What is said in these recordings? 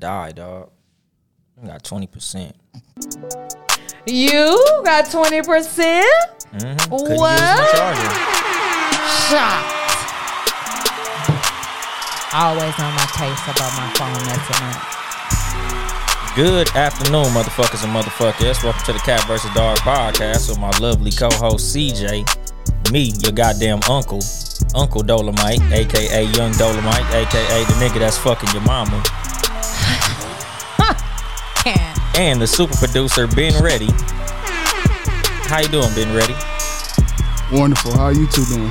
Die, dog. I got twenty percent. You got 20%? Mm-hmm. Couldn't use my What? Shocked. Always on my case about my phone. That's enough. Good afternoon, motherfuckers and motherfuckers. Welcome to the Cat vs. Dog podcast with my lovely co-host CJ. Me, your goddamn uncle, Uncle Dolomite, aka Young Dolomite, aka the nigga that's fucking your mama. And the super producer Ben Ready. How you doing, Ben Ready? Wonderful. How are you two doing?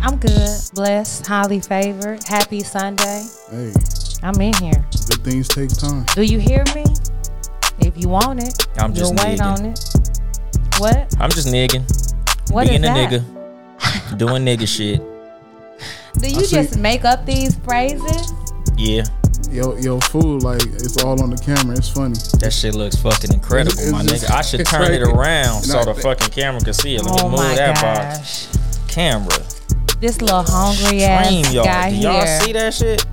I'm good, blessed, highly favored. Happy Sunday. Hey, I'm in here. good things take time. Do you hear me? If you want it, I'm just you'll wait on it. What? I'm just nigging, What is being a that? nigga, doing nigga shit. Do you I see- just make up these phrases? Yeah, Yo, yo, food like it's all on the camera. It's funny. that shit looks fucking incredible, It's my just- nigga. I should it's turn it around so the fucking camera can see it. Let me Oh move my that box. gosh. Camera. This little hungry ass Dream y'all. guy Do y'all here. see that shit?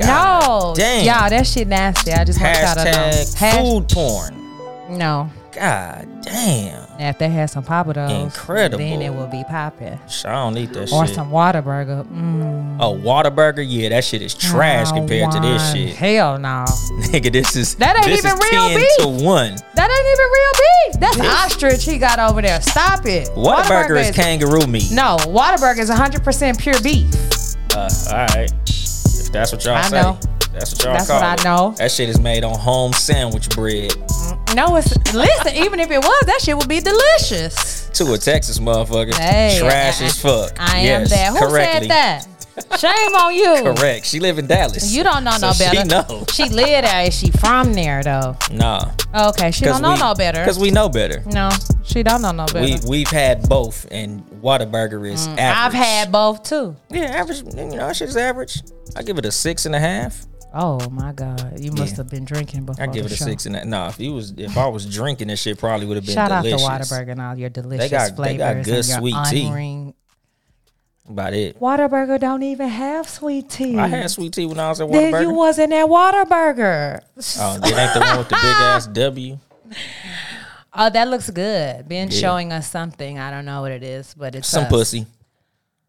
no, damn. y'all, that shit nasty. I just want y'all to know. Hashtag food porn. No, God damn. Now, if they had some Pappadeaux, Incredible. then it would be popping. Sh- I don't eat that shit. Or shit. some Whataburger. Mm, Oh, Whataburger? Yeah, that shit is trash compared to this shit. Hell no. Nigga, this is That ain't this even is real 10 beef. to 1. That ain't even real beef. That's ostrich he got over there. Stop it. Whataburger is kangaroo meat. No, Whataburger is 100% pure beef. Uh, all right. If that's what y'all I say. know. That's what y'all That's call what I know. That shit is made on home sandwich bread. No, it's listen. even if it was, that shit would be delicious. To a Texas motherfucker. Hey, Trash I- as fuck. I am yes, that. Who correctly. said that? Shame on you. Correct. She live in Dallas. You don't know So no better. She know. She live there. Is she from there though? Nah. Okay, she don't know no better. Because we know better. No, she don't know no better. We we've had both, and Whataburger is average. Mm, I've had both too. yeah average. You know, that shit's average. I give it a six and a half. Oh my God, you must Yeah. have been drinking before. I give it a show. six and a nah. If you was if I was drinking, this shit probably would have been Shout delicious. out to Whataburger and all your delicious got- they got good sweet tea. About it. Whataburger don't even have sweet tea. I had sweet tea when I was at Then you wasn't at Whataburger. Oh, that ain't the one with the big ass W. Oh, that looks good. Ben Yeah. showing us something. I don't know what it is, but it's Some us. pussy.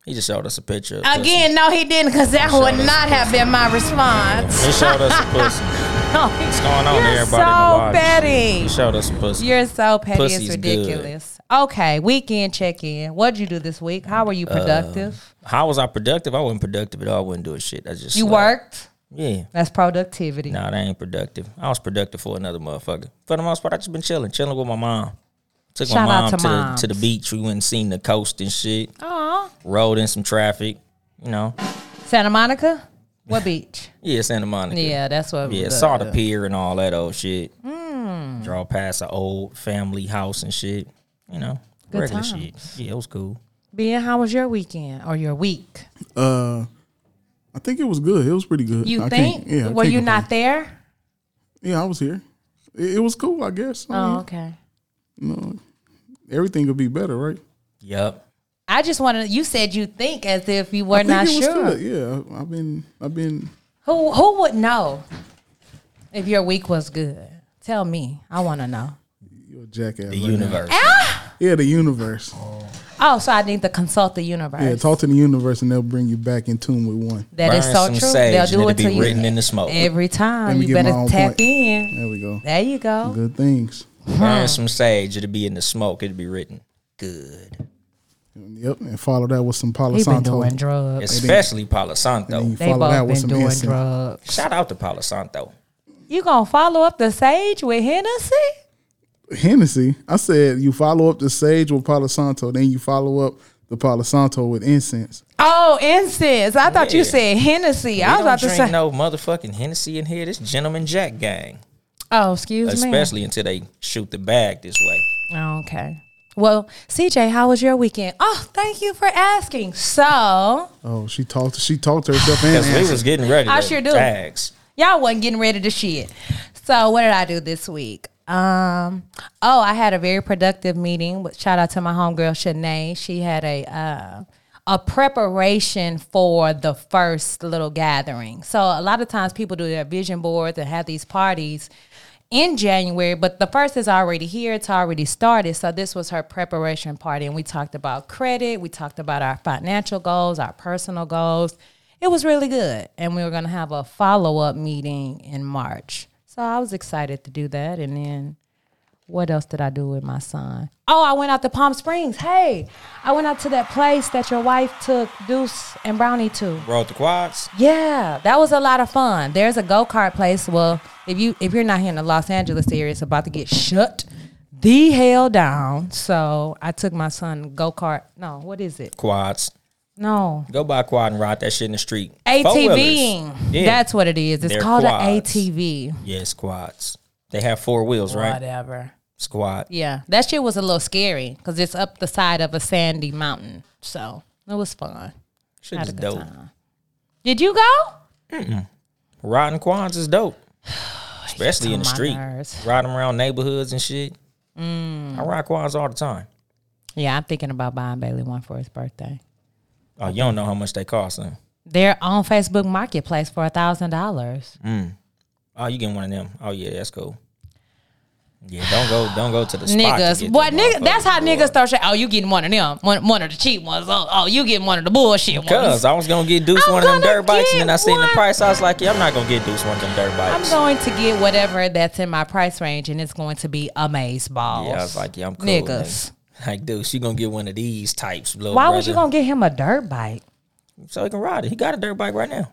He just showed us a picture. Again, no, he didn't, because that would not have been my response. He showed us a pussy. What's going on, You're everybody so in the lobby? petty. He showed us some pussy. You're so petty. Pussy's it's good. ridiculous. Okay, weekend check in. What'd you do this week? How were you uh, productive? How was I productive? I wasn't productive at all. I wasn't doing shit. I just you slept. worked. Yeah. That's productivity. Nah, that ain't productive. I was productive for another motherfucker. For the most part, I just been chilling, chilling with my mom. Took Shout my out mom to to, the, to the beach. We went and seen the coast and shit. Aw. Rode in some traffic. You know, Santa Monica? What beach? yeah, Santa Monica. Yeah, that's what. We Yeah, saw the pier and all that old shit. Draw past an old family house and shit. You know, Good regular times. shit. Yeah, it was cool. Ben, how was your weekend or your week? Uh, I think it was good. It was pretty good. You I think? Yeah. I Were can't you complain. not there? Yeah, I was here. It, it was cool. I guess. I Oh, mean, okay. everything could be better, right? Yep. I just wanted. You said you think as if you were I think not it was sure. good. Yeah, I've been. I've been. Who who would know if your week was good? Tell me. I want to know. You're a jackass. The right now. universe. Ah! Yeah, the universe. Oh, so I need to consult the universe. Yeah, talk to the universe and they'll bring you back in tune with one. That is Burn so true. sage They'll do it'll be to you written in the smoke. every time. You better tap point. in. There we go. There you go. Good things. Burn some sage. It'll be in the smoke. It'll be written good. Yep, and follow that with some Palo He been Santo. doing drugs. Especially Palo And Santo. you They follow both that with been some doing incense. drugs. Shout out to Palo Santo. You gonna follow up the sage with Hennessy? Hennessy. I said you follow up the sage with Palo Santo, then you follow up the Palo Santo with incense. Oh, incense. I thought you Yeah. said Hennessy. We I was don't about to drink say. no motherfucking Hennessy in here. This Gentleman Jack gang. Oh, excuse me. Especially until they shoot the bag this way. Okay. Well, CJ, how was your weekend? Oh, thank you for asking. So, Oh, she talked. She talked to herself and Because we was getting ready I to sure do. tags. y'all wasn't getting ready to shit. So, what did I do this week? Um, oh, I had a very productive meeting. With shout out to my homegirl Shanae. She had a uh, a preparation for the first little gathering. So a lot of times people do their vision boards and have these parties in January, but the first is already here. It's already started. So this was her preparation party, and we talked about credit. We talked about our financial goals, our personal goals. It was really good, and we were going to have a follow up meeting in March. So I was excited to do that, and then what else did I do with my son? Oh, I went out to Palm Springs. Hey, I went out to that place that your wife took Deuce and Brownie to. Rode the quads. Yeah, that was a lot of fun. There's a go kart place. Well, if you if you're not here in the Los Angeles area, it's about to get shut the hell down. So I took my son go kart. No, what is it? Quads. No, Go buy a quad and ride that shit in the street. Four-wheelers. ATVing. Yeah. That's what it is. It's They're called an. ATV. yes, quads. They have four wheels, right? Whatever. Squad. Yeah, that shit was a little scary because it's up the side of a sandy mountain. So it was fun. Shit Had is dope. time. Did you go? Riding quads is dope. Especially in the street. nerves. Riding around neighborhoods and shit. Mm. I ride quads all the time. Yeah, I'm thinking about buying Bailey one for his birthday. Oh, you don't know how much they cost, huh? They're on Facebook Marketplace for a thousand dollars. Oh, you getting one of them? Oh yeah, that's cool. Yeah, don't go, don't go to the Niggas, what nigga? That's how niggas start saying, "Oh, you getting one of them, one, one of the cheap ones. Oh, oh, you getting one of the bullshit ones." Cause I was gonna get Deuce I'm one of them dirt bikes, and then I seen the price. I was like, yeah, I'm not gonna get Deuce one of them dirt bikes." I'm going to get whatever that's in my price range, and it's going to be amaze balls. yeah, I was like, yeah, I'm cool. niggas. nigga. Like, Deuce, you gonna get one of these types, Why was you gonna get him a dirt bike? so he can ride it. He got a dirt bike right now.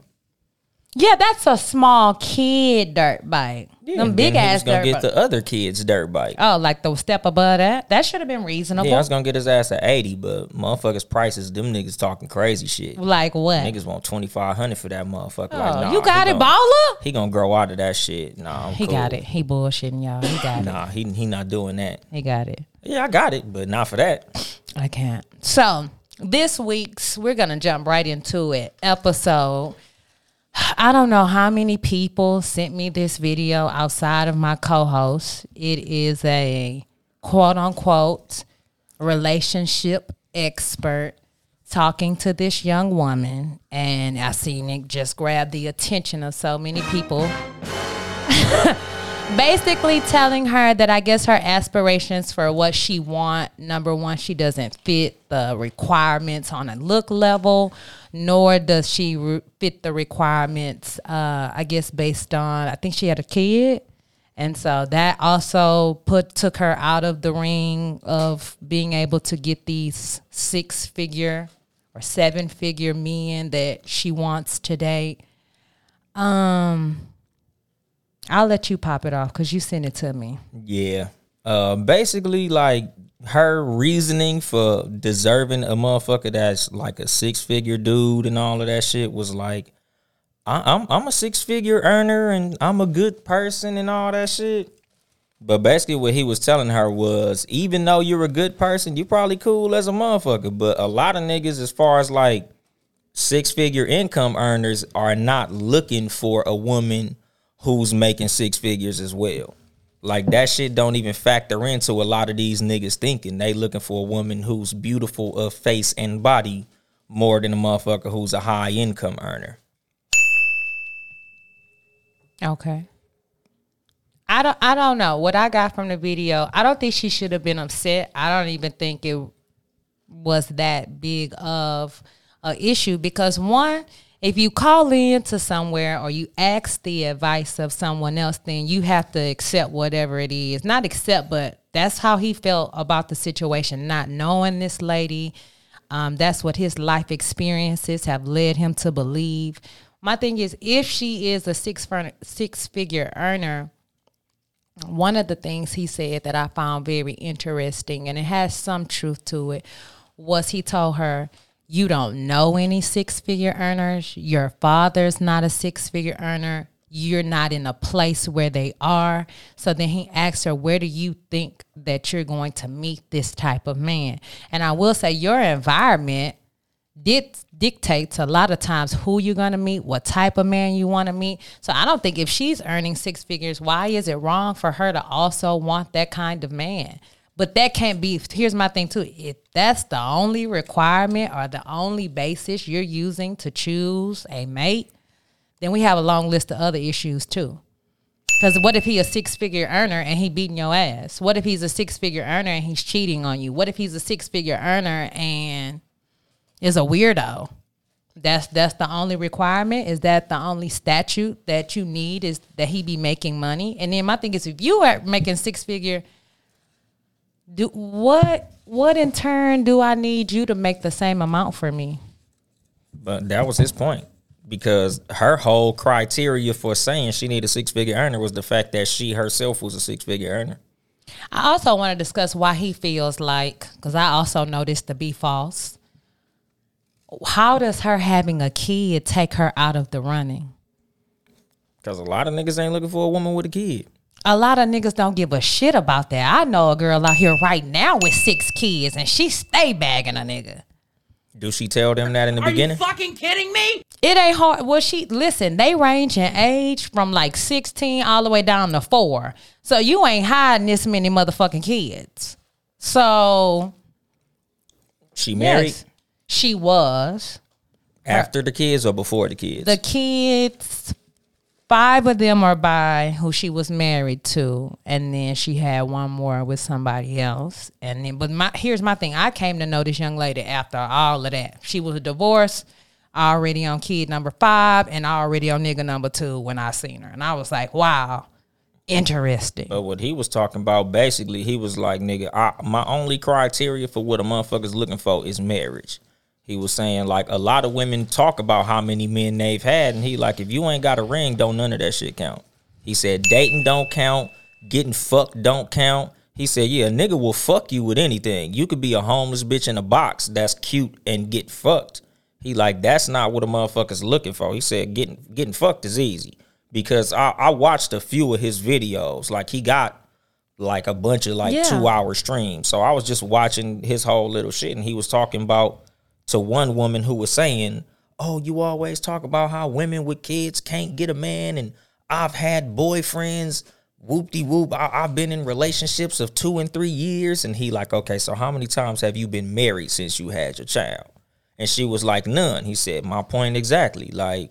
Yeah, that's a small kid dirt bike. Yeah, Them big then he ass was gonna dirt get bike. the other kid's dirt bike. oh, like the step above that. That should have been reasonable. Yeah, I was gonna get his ass at 80, but motherfuckers' prices, them niggas talking crazy shit. like what? Niggas want 2500 for that motherfucker. oh, like, nah, you got it, gonna- baller. He gonna grow out of that shit. Nah, I'm He cool. got it. He bullshitting y'all. He got it. Nah, he he not doing that. He got it. Yeah, I got it, but not for that. I can't. So this week's we're gonna jump right into it. Episode. I don't know how many people sent me this video outside of my co-host. It is a quote unquote relationship expert talking to this young woman, and I seen it just grab the attention of so many people basically telling her that I guess her aspirations for what she want number one she doesn't fit the requirements on a look level nor does she re- fit the requirements uh, I guess based on I think she had a kid. And so that also put took her out of the ring of being able to get these six figure or seven figure men that she wants to date um I'll let you pop it off because you sent it to me. Yeah. Uh, basically, like her reasoning for deserving a motherfucker that's like a six figure dude and all of that shit was like, I, I'm I'm a six figure earner and I'm a good person and all that shit. But basically, what he was telling her was, even though you're a good person, you're probably cool as a motherfucker. But a lot of niggas, as far as like six figure income earners, are not looking for a woman who's making six figures as well. Like that shit don't even factor into a lot of these niggas thinking they looking for a woman who's beautiful of face and body more than a motherfucker who's a high income earner. Okay. I don't I don't know. What I got from the video, I don't think she should have been upset. I don't even think it was that big of a issue because one, if you call in to somewhere or you ask the advice of someone else, then you have to accept whatever it is. Not accept, but that's how he felt about the situation, not knowing this lady. Um, that's what his life experiences have led him to believe. My thing is, if she is a six six figure earner, one of the things he said that I found very interesting, and it has some truth to it, was he told her, You don't know any six figure earners. Your father's not a six figure earner. You're not in a place where they are. So then he asked her, Where do you think that you're going to meet this type of man? And I will say, Your environment did dictates a lot of times who you're going to meet, what type of man you want to meet. So I don't think if she's earning six figures, why is it wrong for her to also want that kind of man? But that can't be. Here's my thing too. If that's the only requirement or the only basis you're using to choose a mate, then we have a long list of other issues too. Because what if he a six figure earner and he beating your ass? What if he's a six figure earner and he's cheating on you? What if he's a six figure earner and is a weirdo? That's that's the only requirement. Is that the only statute that you need? Is that he be making money? And then my thing is, if you are making six figure, do what what in turn do I need you to make the same amount for me? But that was his point because her whole criteria for saying she needed a six figure earner was the fact that she herself was a six figure earner. I also want to discuss why he feels like, because I also know this to be false. How does her having a kid take her out of the running? Because a lot of niggas ain't looking for a woman with a kid. A lot of niggas don't give a shit about that. I know a girl out here right now with six kids and she stay bagging a nigga. Do she tell them that in the beginning? Are beginning? you fucking kidding me? It ain't hard. Well, she listen. They range in age from like sixteen all the way down to four. So you ain't hiding this many motherfucking kids. So she married yes, she was after the kids or before the kids? the kids. Five of them are by who she was married to, and then she had one more with somebody else. And then, but my here's my thing: I came to know this young lady after all of that. She was divorced, already on kid number five, and already on nigga number two when I seen her, and I was like, wow, interesting. But what he was talking about, basically, he was like, nigga, I, my only criteria for what a motherfucker's looking for is marriage. He was saying like a lot of women talk about how many men they've had, and he like, if you ain't got a ring, don't none of that shit count. He said dating don't count, getting fucked don't count. He said, yeah, a nigga will fuck you with anything. You could be a homeless bitch in a box that's cute and get fucked. He like, that's not what a motherfucker's looking for. He said, getting getting fucked is easy because I, I watched a few of his videos. Like he got like a bunch of like Yeah. two hour streams. So I was just watching his whole little shit, and he was talking about to one woman who was saying, "Oh, you always talk about how women with kids can't get a man, and I've had boyfriends." Whoop de whoop. I, I've been in relationships of two and three years, and he like, okay, so how many times have you been married since you had your child? And she was like, none. He said, my point exactly. Like,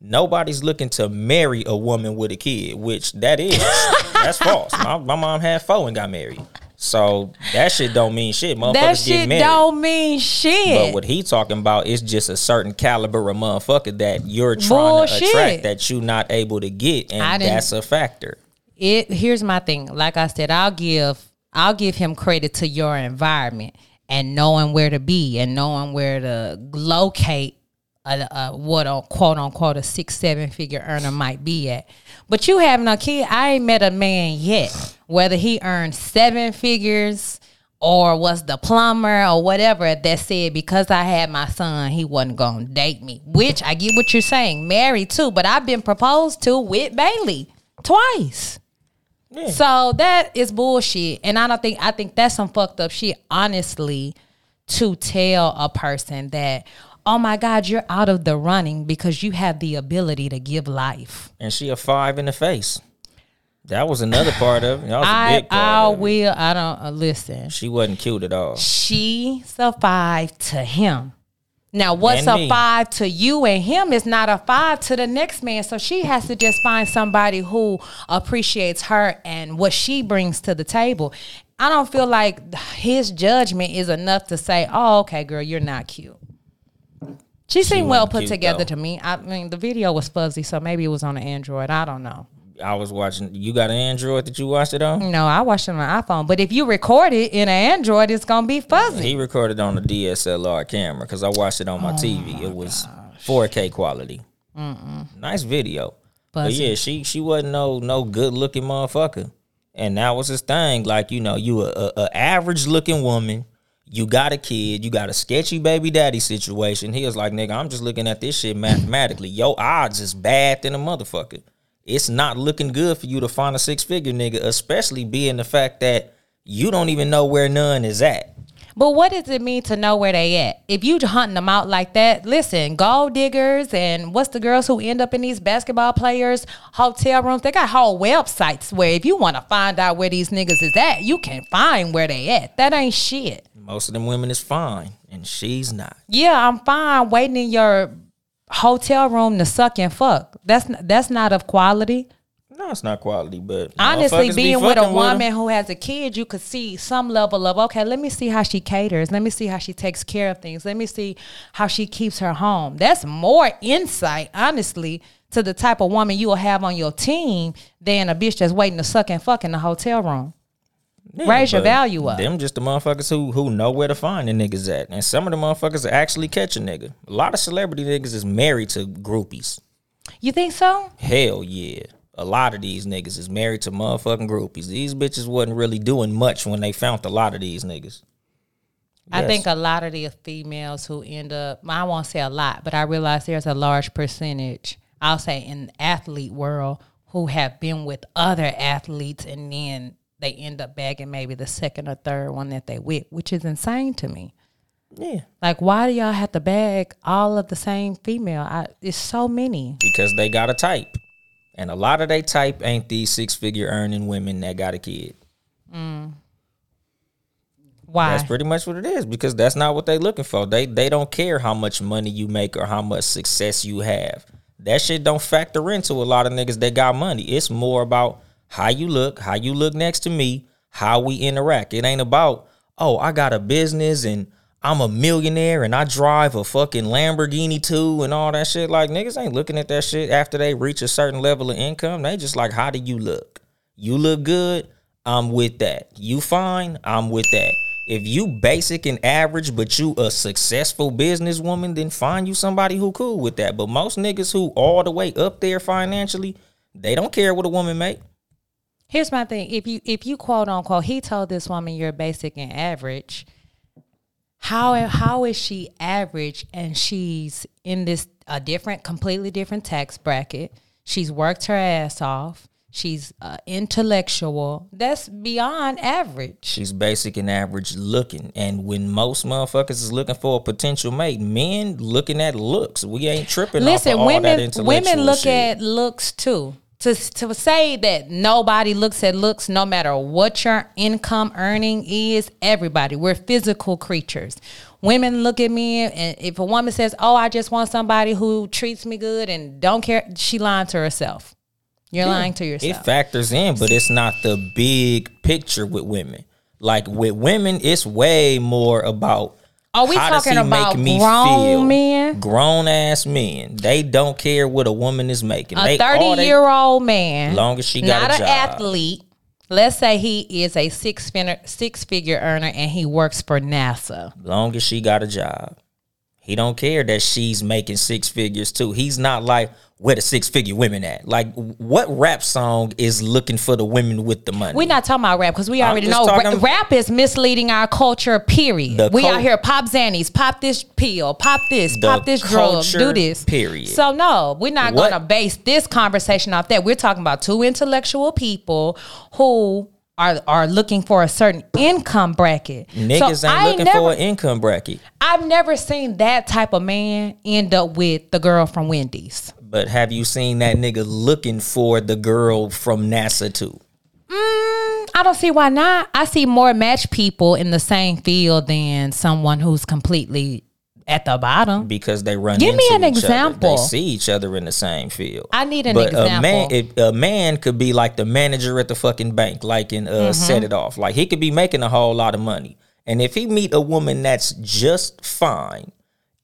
nobody's looking to marry a woman with a kid, which that is. that's false. My, my mom had four and got married. So that shit don't mean shit. Motherfuckers that get shit married. don't mean shit. But what he talking about is just a certain caliber of motherfucker that you're trying Bullshit. to attract that you not able to get, and that's a factor. it here's my thing like i said i'll give i'll give him credit to your environment and knowing where to be and knowing where to locate a, a what a quote unquote a six seven figure earner might be at but you having a kid i ain't met a man yet whether he earned seven figures or was the plumber or whatever that said because I had my son, he wasn't gonna date me. Which I get what you're saying, married too, but I've been proposed to with Bailey twice. So that is bullshit. And I don't think I think that's some fucked up shit, honestly, to tell a person that, oh my God, you're out of the running because you have the ability to give life. And she a five in the face. That was another part of it. That was a I big part I will I don't uh, listen. She wasn't cute at all. She survived to him. Now, what's And a me. five to you and him is not a five to the next man. So she has to just find somebody who appreciates her and what she brings to the table. I don't feel like his judgment is enough to say, "Oh, okay, girl, you're not cute." She seemed well put cute, together though. to me. I mean, the video was fuzzy, so maybe it was on an Android. I don't know. I was watching. You got an Android that you watched it on? No, I watched it on my iPhone. But if you record it in an Android, it's gonna be fuzzy. He recorded on a DSLR camera because I watched it on Oh my TV. it was 4K quality. Nice video. But yeah, she she wasn't no no good looking motherfucker, and that was his thing. Like you know, you a, a, a average looking woman. You got a kid, you got a sketchy baby daddy situation. He was like, nigga, I'm just looking at this shit mathematically. Your odds is bad than a motherfucker. It's not looking good for you to find a six figure nigga, especially being the fact that you don't even know where none is at. But what does it mean to know where they at? If you hunting them out like that, listen, gold diggers and what's the girls who end up in these basketball players hotel rooms? They got whole websites where if you want to find out where these niggas is at, you can find where they at. That ain't shit. Most of them women is fine, and she's not. Yeah, I'm fine waiting in your hotel room to suck and fuck. That's that's not of quality. No, it's not quality, but Honestly, motherfuckers be being with a woman who has a kid, you could see some level of okay. Let me see how she caters. Let me see how she takes care of things. Let me see how she keeps her home. That's more insight, honestly, to the type of woman you will have on your team than a bitch that's waiting to suck and fuck in the hotel room. Yeah, raise your value up. Them just the motherfuckers who who know where to find the niggas at, and some of the motherfuckers actually catch a nigga. A lot of celebrity niggas is married to groupies. You think so? Hell yeah. A lot of these niggas is married to motherfucking groupies. These bitches wasn't really doing much when they found a lot of these niggas. I think a lot of the females who end up, I won't say a lot, but I realize there's a large percentage, I'll say in the athlete world, who have been with other athletes and then they end up bagging maybe the second or third one that they with, which is insane to me. Yeah. Like, why do y'all have to bag all of the same female? I, it's so many. Because they got a type. And a lot of they type ain't these six figure earning women that got a kid. Mm. Why? That's pretty much what it is because that's not what they looking for. They they don't care how much money you make or how much success you have. That shit don't factor into a lot of niggas that got money. It's more about how you look, how you look next to me, how we interact. It ain't about, oh, I got a business and I'm a millionaire and I drive a fucking Lamborghini too and all that shit. Like niggas ain't looking at that shit after they reach a certain level of income. They just like, how do you look? You look good, I'm with that. You fine, I'm with that. If you basic and average, but you a successful businesswoman, then find you somebody who cool with that. But most niggas who all the way up there financially, they don't care what a woman make. Here's my thing: if you if you quote unquote, he told this woman you're basic and average. How how is she average and she's in this a different, completely different tax bracket? She's worked her ass off. She's uh, intellectual. That's beyond average. She's basic and average looking. And when most motherfuckers is looking for a potential mate, men looking at looks. We ain't tripping Listen, off of all that women women look shit. at looks too. To to say that nobody looks at looks, no matter what your income earning is, everybody we're physical creatures. Women look at me, and if a woman says, "Oh, I just want somebody who treats me good and don't care," she lying to herself. You're lying to yourself. It factors in, but it's not the big picture with women. Like with women, it's way more about. Are we how talking he make about me grown feel? men? Grown ass men. They don't care what a woman is making. a they thirty they- year old man, Long as she got not a an athlete. Let's say he is a six figure six figure earner and he works for NASA. long as she got a job. He don't care that she's making six figures too. He's not like where the six figure women at. Like what rap song is looking for the women with the money? We're not talking about rap because we already know ra- rap is misleading our culture. Period. The we out here pop zannies, pop this pill, pop this, The pop this drug, do this. period. So no, we're not What- going to base this conversation off that. We're talking about two intellectual people who are are looking for a certain income bracket. Niggas so ain't I looking never, for an income bracket. I've never seen that type of man end up with the girl from Wendy's. But have you seen that nigga looking for the girl from NASA too? Mm, I don't see why not. I see more match people in the same field than someone who's completely at the bottom. Because they run. Give me an each other. example. They see each other in the same field. I need an but a man, example. a man could be like the manager at the fucking bank, like in uh, Mm-hmm. set it off. Like he could be making a whole lot of money, and if he meet a woman that's just fine,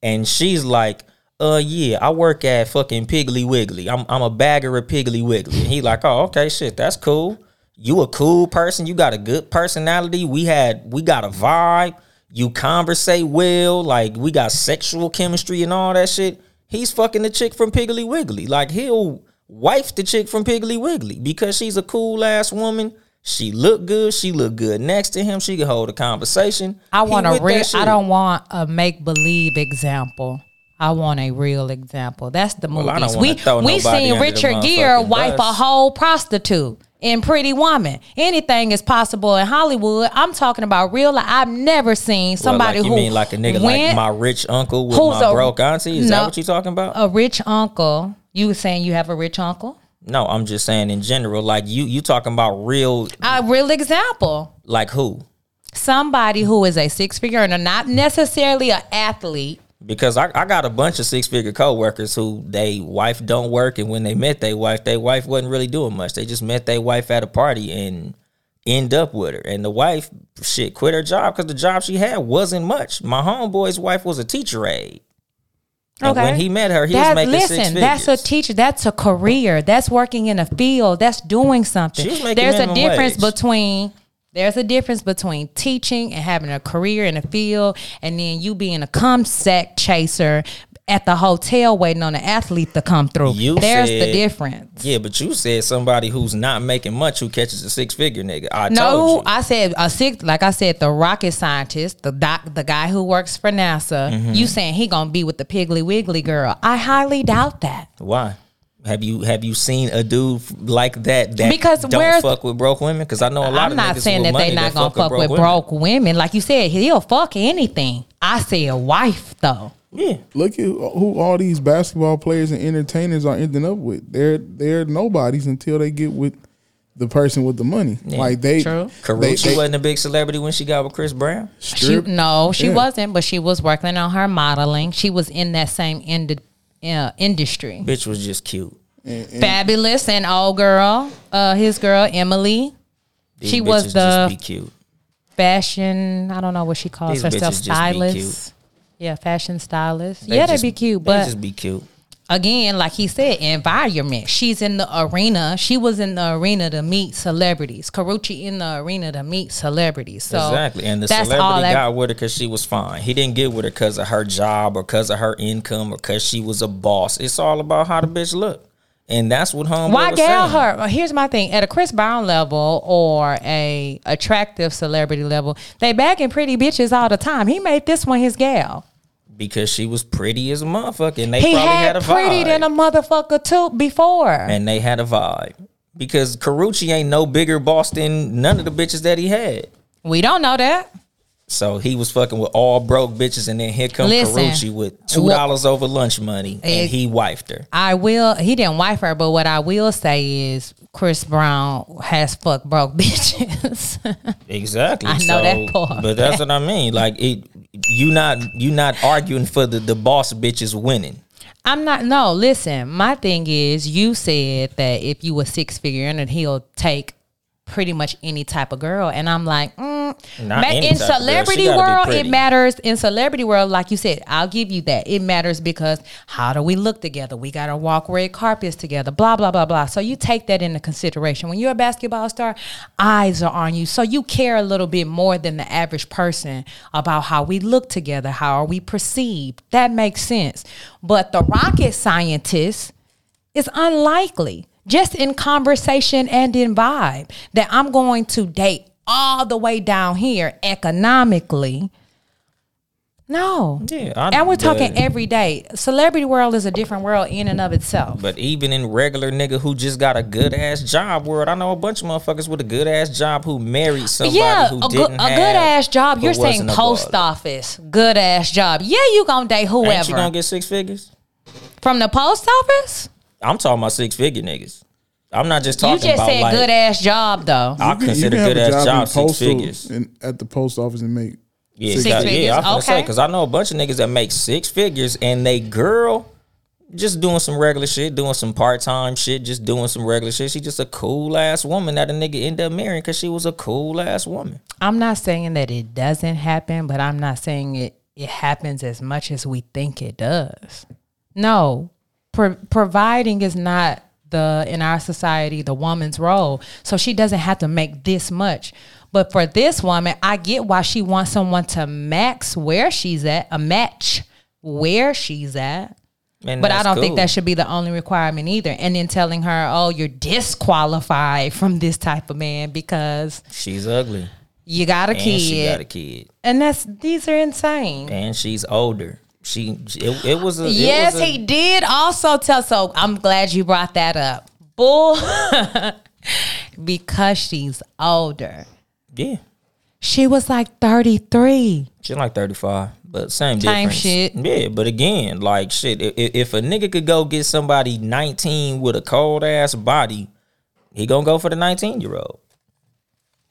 and she's like, "Uh, yeah, I work at fucking Piggly Wiggly. I'm I'm a bagger at Piggly Wiggly," and he like, "Oh, okay, shit, that's cool. You a cool person. You got a good personality. We had we got a vibe. You conversate well. Like we got sexual chemistry and all that shit." He's fucking the chick from Piggly Wiggly. Like he'll wife the chick from Piggly Wiggly because she's a cool ass woman. She look good. She look good next to him. She can hold a conversation. I want a real. I don't want a make believe example. I want a real example. That's the Well, movies. we we seen Richard Gere wipe a whole prostitute. in Pretty Woman. Anything is possible in Hollywood. I'm talking about real life. I've never seen somebody well, like, you who mean like a nigga went, like my rich uncle with Who's my a- broke auntie? Is No. that what you're talking about? a rich uncle. You were saying you have a rich uncle? no, I'm just saying in general. Like you, you talking about real, A real example. like who? Somebody who is a six figure earner, not necessarily an athlete. Because I, I got a bunch of six figure coworkers who they wife don't work, and when they met their wife, their wife wasn't really doing much. They just met their wife at a party and end up with her. And the wife, shit, quit her job because the job she had wasn't much. My homeboy's wife was a teacher aide. And Okay. when he met her, he That- was making listen, six figures. that's a teacher. That's a career. That's working in a field. That's doing something. She was making There's a difference wage. between there's a difference between teaching and having a career in a field, and then you being a cum sack chaser at the hotel waiting on an athlete to come through. You there's the difference. Yeah, but you said somebody who's not making much who catches a six figure nigga. I told No. I said a six. Like I said, the rocket scientist, the doc, the guy who works for NASA. Mm-hmm. You saying he gonna be with the Piggly Wiggly girl? I highly doubt that. Why? Have you have you seen a dude like that that Because don't where's- fuck with broke women? Because I know a lot I'm of not saying that they money not gonna fuck, with women. broke women. Like you said, he'll fuck anything. I say a wife though. Yeah, Look at who all these basketball players and entertainers are ending up with. They're they're nobodies until they get with the person with the money. Like they, True. they, Karrueche they wasn't a big celebrity when she got with Chris Brown. She no, she Yeah. wasn't, but she was working on her modeling. She was in that same ind- uh, industry. Bitch was just cute. Fabolous and old girl, uh, his girl Emily. These She bitches was just the be cute. fashion. I don't know what she calls These herself. bitches just be Stylist. cute. Yeah, fashion stylist. They yeah, just- they'd be cute, but they but just be cute. Again, like he said, environment. She's in the arena. She was in the arena to meet celebrities. Karrueche in the arena to meet celebrities. So exactly, and the celebrity that- got with her because she was fine. He didn't get with her because of her job or because of her income or because she was a boss. It's all about how the bitch look, and that's what homeboy Why gal her? Here's my thing: at a Chris Brown level or a attractive celebrity level, they bagging pretty bitches all the time. He made this one his gal. Because she was pretty as a motherfucker, and they He probably had, had a pretty vibe. than a motherfucker too before. and they had a vibe because Karrueche ain't no bigger boss than none of the bitches that he had. we don't know that. So he was fucking with all broke bitches, and then here come Listen, Karrueche with two dollars over lunch money, and he wifed her. I will. He didn't wife her, but what I will say is Chris Brown has fucked broke bitches. Exactly. I know that part. But that's what I mean. Like it, you not you not arguing for the the boss bitches winning. I'm not. No, listen. My thing is, you said that if you were six figure and he'll take pretty much any type of girl, and I'm like, mm, ma- in type of girl. Celebrity world, it matters. In celebrity world, like you said, I'll give you that. It matters because how do we look together? We gotta walk red carpets together. Blah blah blah blah. So you take that into consideration when you're a basketball star. Eyes are on you, so you care a little bit more than the average person about how we look together. How are we perceived? That makes sense. But the rocket scientist it's unlikely, just in conversation and in vibe, that I'm going to date all the way down here economically. No. Yeah, I- and we're talking but- every day. Celebrity world is a different world in and of itself. But even in regular nigga who just got a good ass job world, I know a bunch of motherfuckers with a good ass job who married somebody yeah, who a, good, didn't a have good ass job. You're saying post office, good ass job. Yeah, you gonna date whoever. Ain't you gonna get six figures? from the post office. I'm talking about six figure niggas. I'm not just talking. You talking just about said like good ass job though. I You can- consider have good a ass job in job six postal figures. and at the post office and make Yeah, Six got- figures, yeah. I was gonna say okay. because I know a bunch of niggas that make six figures and they girl just doing some regular shit, doing some part time shit, just doing some regular shit. She just a cool ass woman that a nigga end up marrying because she was a cool ass woman. I'm not saying that it doesn't happen, but I'm not saying it it happens as much as we think it does. No, pro- providing is not the in our society the woman's role. So she doesn't have to make this much. But for this woman, I get why she wants someone to max where she's at, a match where she's at. And But I don't think that should be the only requirement either. And then telling her, "Oh, you're disqualified from this type of man because she's ugly you got a and kid." she got a kid And that's these are insane. and she's older. She it, it was a yes, was a- he did also tell. So I'm glad you brought that up. Bull. because she's older. Yeah. She was like 33. She like 35, but same Same difference. shit. Yeah, but again, like shit, if, if a nigga could go get somebody 19 with a cold ass body, he gonna go for the 19 year old.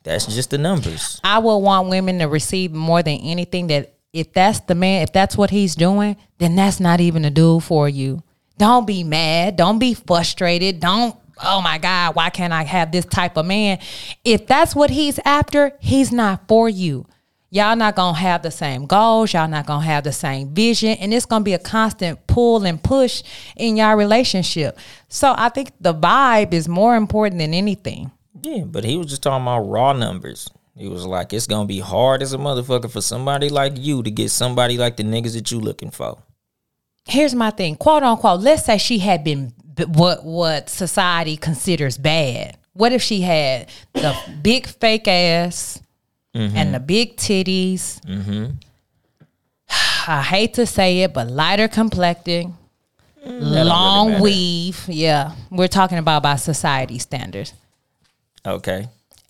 That's just the numbers. I would want women to receive more than anything that if that's the man, if that's what he's doing, then that's not even a dude for you. Don't be mad. Don't be frustrated. Don't, oh my God, why can't I have this type of man? If that's what he's after, he's not for you. Y'all not gonna have the same goals, y'all not gonna have the same vision, and it's gonna be a constant pull and push in y'all relationship. So I think the vibe is more important than anything. Yeah, but he was just talking about raw numbers. He was like, it's gonna be hard as a motherfucker for somebody like you to get somebody like the niggas that you looking for. here's my thing, quote unquote. Let's say she had been what what society considers bad. What if she had the big fake ass and mm-hmm. the big titties? Mm-hmm. I hate to say it, but lighter complected, mm, long matter. weave. Yeah, we're talking about by society standards. Okay.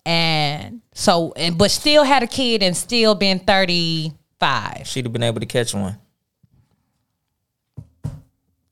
And so, and but still had a kid and still been thirty five. She'd have been able to catch one.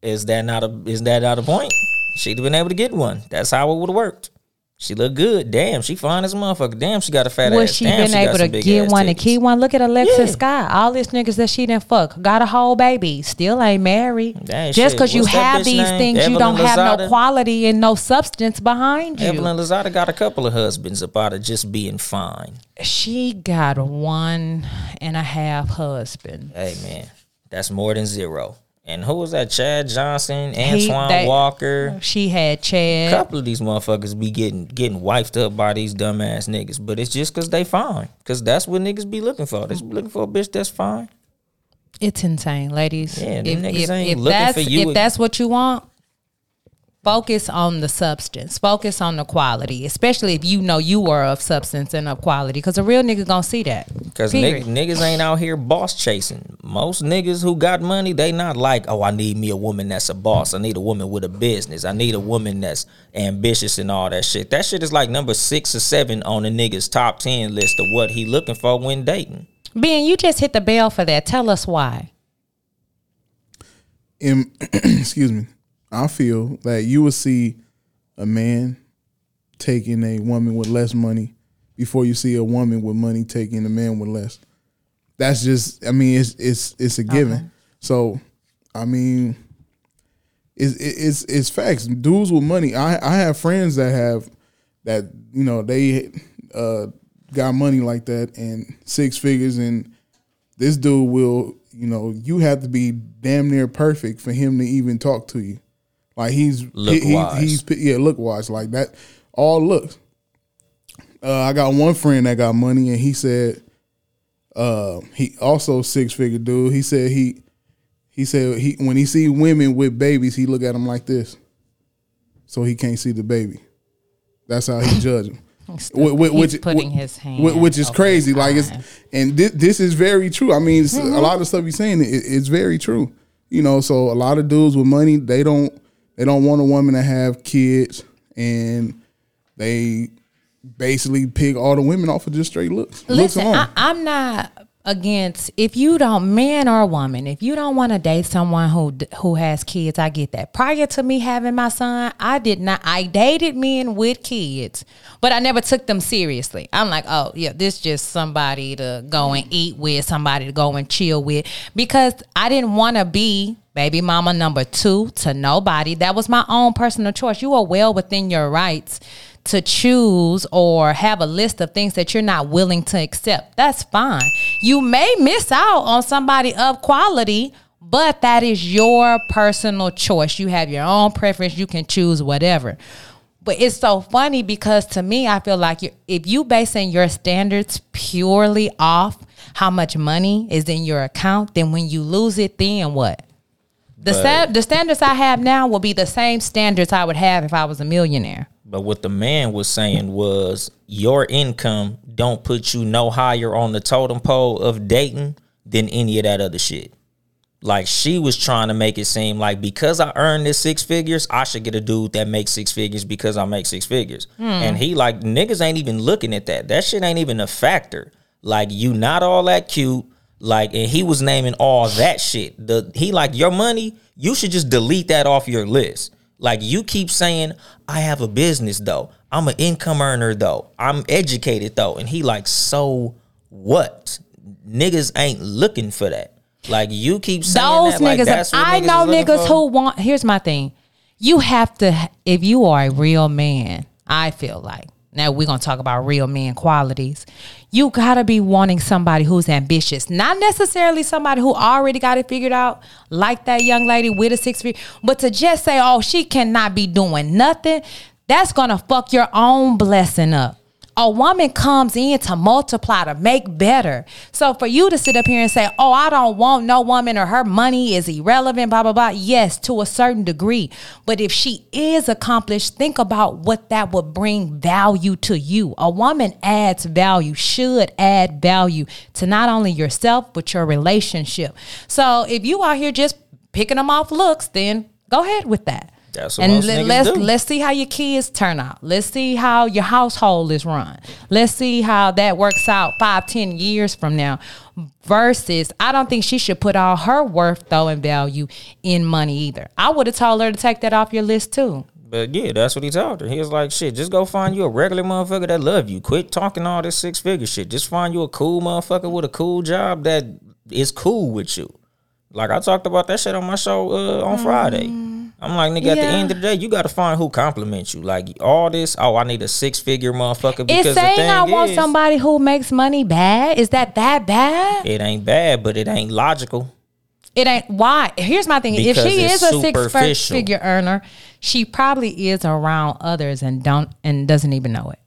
Is that not a is that not a point? She'd have been able to get one. That's how it would have worked. She look good. Damn, she fine as a motherfucker. Damn, she got a fat Was ass. she Damn, been got able to get one and keep one? Look at Alexis Yeah. Scott. All these niggas that she didn't fuck got a whole baby. Still ain't married. Dang, Just because you have these name? things, you don't have no quality and no substance behind you. Evelyn Lozada got a couple of husbands up out of just being fine. She got one and a half husband. Hey man, that's more than zero. And who was that? Chad Johnson, He- Antoine they- Walker. She had Chad. A couple of these motherfuckers be getting getting wifed up by these dumbass niggas, but it's just cause they fine. Cause that's what niggas be looking for. They be looking for a bitch that's fine. It's insane, ladies. Yeah, them if niggas if, ain't if looking that's for you. if that's what you want, focus on the substance. Focus on the quality, especially if you know you are of substance and of quality, because a real nigga gonna see that. Cause Period. niggas, niggas ain't out here boss chasing. Most niggas who got money, they not like, oh, I need me a woman that's a boss. I need a woman with a business. I need a woman that's ambitious and all that shit. That shit is like number six or seven on the niggas top ten list of what he looking for when dating. Ben, you just hit the bell for that. Tell us why. in excuse me, I feel that you will see a man taking a woman with less money before you see a woman with money taking a man with less. That's just I mean it's it's it's a given. So I mean it's it's it's facts. Dudes with money. I I have friends that have that you know they uh got money like that and six figures and this dude will, you know, you have to be damn near perfect for him to even talk to you. Like he's Look he- wise. he's yeah, look wise like that. All looks. Uh, I got one friend that got money, and he said, uh, he also six figure dude. He said he he said he when he see women with babies, he look at them like this, so he can't see the baby. That's how he judge them. Wh- wh- He's putting his hand wh- which is crazy. Like it's and thi- this is very true. I mean, Mm-hmm. a lot of stuff he's saying it, it's very true. You know, so a lot of dudes with money, they don't they don't want a woman to have kids, and they basically pick all the women off of just straight looks. looks Listen, alone. I, I'm not against if you don't, man or woman, if you don't want to date someone who who has kids, I get that. Prior to me having my son, I did not. I dated men with kids, but I never took them seriously. I'm like, oh yeah, this just somebody to go and eat with, somebody to go and chill with, because I didn't want to be baby mama number two to nobody. That was my own personal choice. You are well within your rights to choose or have a list of things that you're not willing to accept. That's fine. You may miss out on somebody of quality, but that is your personal choice. You have your own preference. You can choose whatever. But it's so funny because to me, I feel like if you basing your standards purely off how much money is in your account, then when you lose it, then what? The sta- the standards I have now will be the same standards I would have if I was a millionaire. But what the man was saying was your income don't put you no higher on the totem pole of dating than any of that other shit. Like she was trying to make it seem like because I earned this six figures, I should get a dude that makes six figures because I make six figures. Hmm. And he like niggas ain't even looking at that. That shit ain't even a factor. Like you not all that cute. Like and he was naming all that shit. The he like your money, you should just delete that off your list. Like you keep saying, I have a business though. I'm an income earner though. I'm educated though. And he like, so what? Niggas ain't looking for that. Like you keep saying Those that, like, niggas, what I niggas know niggas for? who want. Here's my thing: you have to, if you are a real man. I feel like now we're gonna talk about real man qualities. You gotta be wanting somebody who's ambitious, not necessarily somebody who already got it figured out, like that young lady with a six feet. But to just say, "Oh, she cannot be doing nothing," that's gonna fuck your own blessing up a woman comes in to multiply to make better. So for you to sit up here and say, "Oh, I don't want no woman or her money is irrelevant," blah blah blah. Yes, to a certain degree, but if she is accomplished, think about what that would bring value to you. A woman adds value, should add value to not only yourself but your relationship. So if you out here just picking them off looks, then go ahead with that. That's what and let, let's do. let's see how your kids turn out. Let's see how your household is run. Let's see how that works out five, ten years from now. Versus, I don't think she should put all her worth though and value in money either. I would have told her to take that off your list too. But yeah, that's what he told her. He was like, shit, just go find you a regular motherfucker that love you. Quit talking all this six figure shit. Just find you a cool motherfucker with a cool job that is cool with you. Like I talked about that shit on my show uh, on Friday. I'm like, nigga, at the end of the day, you got to find who compliments you. Like all this, oh, I need a six figure motherfucker Is because the saying thing I want is, somebody who makes money bad? Is that that bad? it ain't bad, but it ain't logical. It ain't why. Here's my thing: if she is a six figure earner, she probably is around others and don't and doesn't even know it.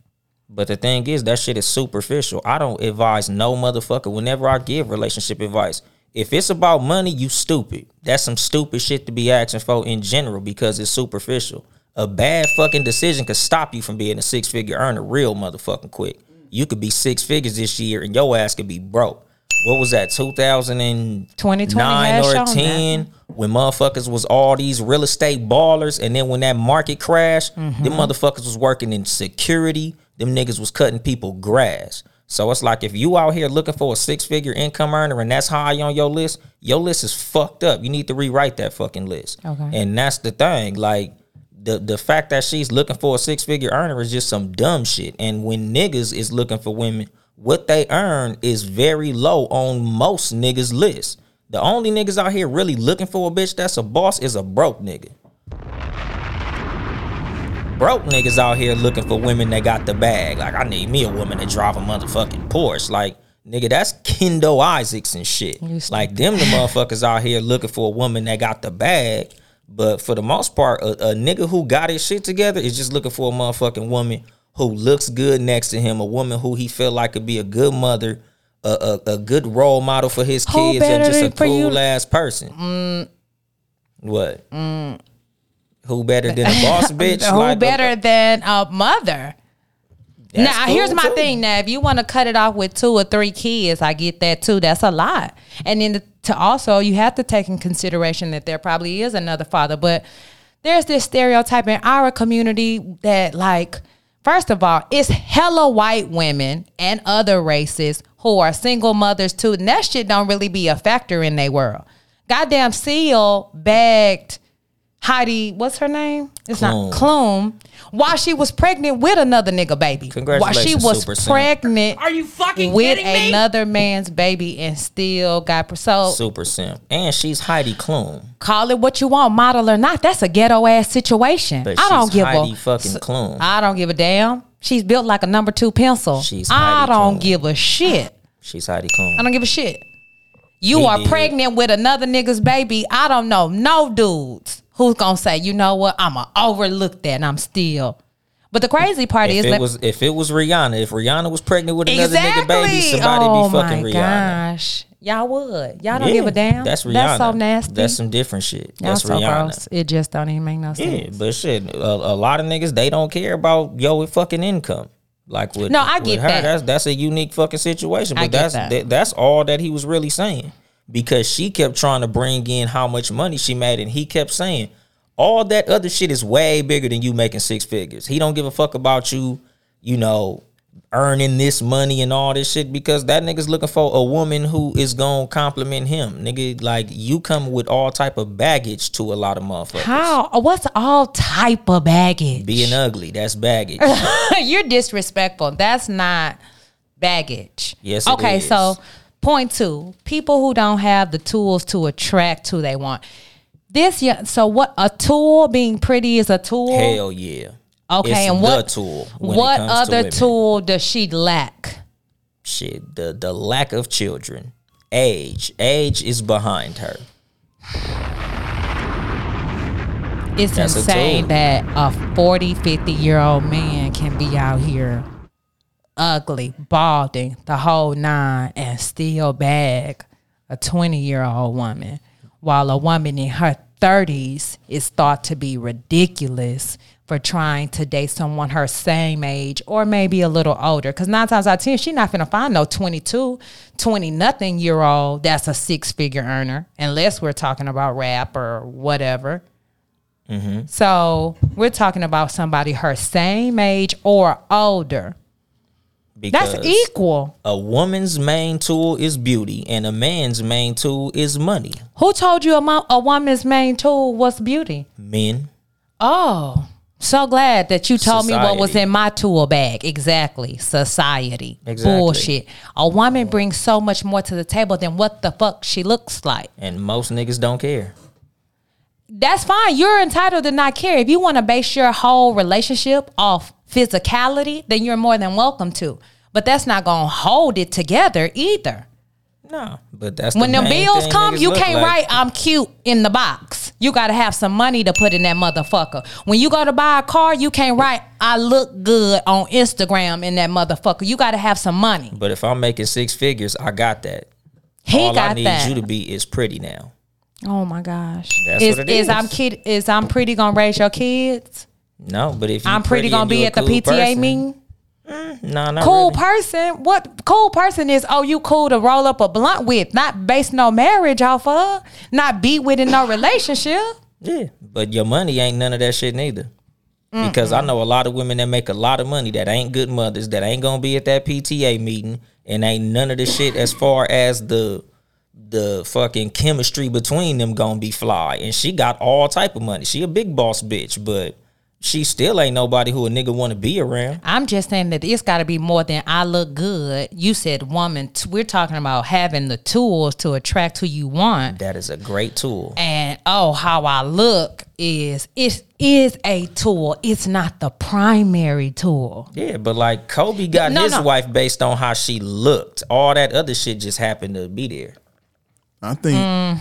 But the thing is, that shit is superficial. I don't advise no motherfucker whenever I give relationship advice. If it's about money, you stupid. That's some stupid shit to be asking for in general because it's superficial. A bad fucking decision could stop you from being a six figure earner real motherfucking quick. You could be six figures this year and your ass could be broke. What was that, 2009 2020 or 10? When motherfuckers was all these real estate ballers, and then when that market crashed, Mm-hmm. them motherfuckers was working in security. Them niggas was cutting people grass. So it's like if you out here looking for a six figure income earner and that's high on your list, your list is fucked up. You need to rewrite that fucking list. Okay. And that's the thing. Like the the fact that she's looking for a six figure earner is just some dumb shit. And when niggas is looking for women, what they earn is very low on most niggas' list. The only niggas out here really looking for a bitch that's a boss is a broke nigga. Broke niggas out here looking for women that got the bag. Like I need me a woman that drive a motherfucking Porsche. Like nigga, that's Kendu Isaacs and shit. Like them the motherfuckers out here looking for a woman that got the bag. But for the most part, a, a nigga who got his shit together is just looking for a motherfucking woman who looks good next to him, a woman who he feel like could be a good mother, a a, a good role model for his kids, and just a for you- cool ass person. What? Who better than a boss bitch? Who Like, better than a mother? Now, cool, here's my too. thing. Now, if you want to cut it off with two or three kids, I get that too. That's a lot. And then to also, you have to take in consideration that there probably is another father. But there's this stereotype in our community that, like, first of all, it's hella white women and other races who are single mothers too. And that shit don't really be a factor in their world. Goddamn Seal bagged Heidi, what's her name? It's Klum. not Clume. While she was pregnant with another nigga baby. Congratulations, While she was Super Simp. pregnant Are you fucking with kidding me? another man's baby and still got so Super simp. And she's Heidi Klum. call it what you want, model or not. That's a ghetto ass situation. But I don't she's give Heidi a fucking Klum. I don't give a damn. She's built like a number two pencil. She's I Heidi don't Klum. give a shit. She's Heidi Klum. I don't give a shit. You He are did. pregnant with another nigga's baby. I don't know no dudes who's gonna say, you know what, I'ma overlook that and I'm still. But the crazy part if is it was if it was Rihanna, if Rihanna was pregnant with another nigga baby, somebody oh be fucking my Rihanna. gosh. Y'all would. Y'all don't Yeah, give a damn. That's Rihanna. That's so nasty. That's some different shit. Y'all That's so Rihanna. gross. It just don't even make no sense. Yeah, but shit, a, a lot of niggas they don't care about yo fucking income. Like with No, I with get her, that. That's that's a unique fucking situation. But that's that. that- that's all that he was really saying. Because she kept trying to bring in how much money she made, and he kept saying all that other shit is way bigger than you making six figures. He don't give a fuck about you, you know, earning this money and all this shit because that nigga's looking for a woman who is gonna compliment him. Nigga, like you come with all type of baggage to a lot of motherfuckers. How? What's all type of baggage? Being ugly, that's baggage. You're disrespectful. That's not baggage. Yes, it Okay, so point two: people who don't have the tools to attract who they want. This, yeah. So what? A tool being pretty is a tool. Hell yeah. Okay, It's and what tool what to other women. tool does she lack? Shit, the the lack of children. Age. Age is behind her. It's That's insane tool. that a 40, 50 year old man can be out here ugly, balding, the whole nine, and still bag a 20 year old woman, while a woman in her 30s is thought to be ridiculous for trying to date someone her same age or maybe a little older. Because nine times out of 10, she's not going to find no 22, 20 nothing year old that's a six figure earner, unless we're talking about rap or whatever. Mm-hmm. So we're talking about somebody her same age or older. Because That's equal. a woman's main tool is beauty and a man's main tool is money. Who told you a, mo- a woman's main tool was beauty? Men. Oh, so glad that you told me what was in my tool bag. Exactly. Society. Exactly. Bullshit. A woman oh. brings so much more to the table than what the fuck she looks like. And most niggas don't care. That's fine. You're entitled to not care. If you want to base your whole relationship off physicality, then you're more than welcome to. But that's not going to hold it together either. No. But that's when the the main bills thing come, you can't like. write I'm cute in the box. You got to have some money to put in that motherfucker. When you go to buy a car, you can't write I look good on Instagram in that motherfucker. You got to have some money. But if I'm making six figures, I got that. He All got I need that. you to be is pretty now. oh my gosh. That's is, what it is is. I'm kid is I'm pretty going to raise your kids? No, but if you I'm pretty to you be at the PTA person- meeting? Mm, no, not cool really. person. What cool person is? Oh, you cool to roll up a blunt with, not base no marriage off of, not be with in no relationship. Yeah, but your money ain't none of that shit neither. Because I know a lot of women that make a lot of money that ain't good mothers that ain't gonna be at that PTA meeting and ain't none of the shit as far as the the fucking chemistry between them gonna be fly. And she got all type of money. She a big boss bitch, but she still ain't nobody who a nigga wanna be around. I'm just saying that it's got to be more than I look good. You said woman. T- we're talking about having the tools to attract who you want. That is a great tool. And oh, how I look is it is a tool. It's not the primary tool. Yeah, but like Kobe got No, his no. wife based on how she looked. All that other shit just happened to be there. I think. Mm.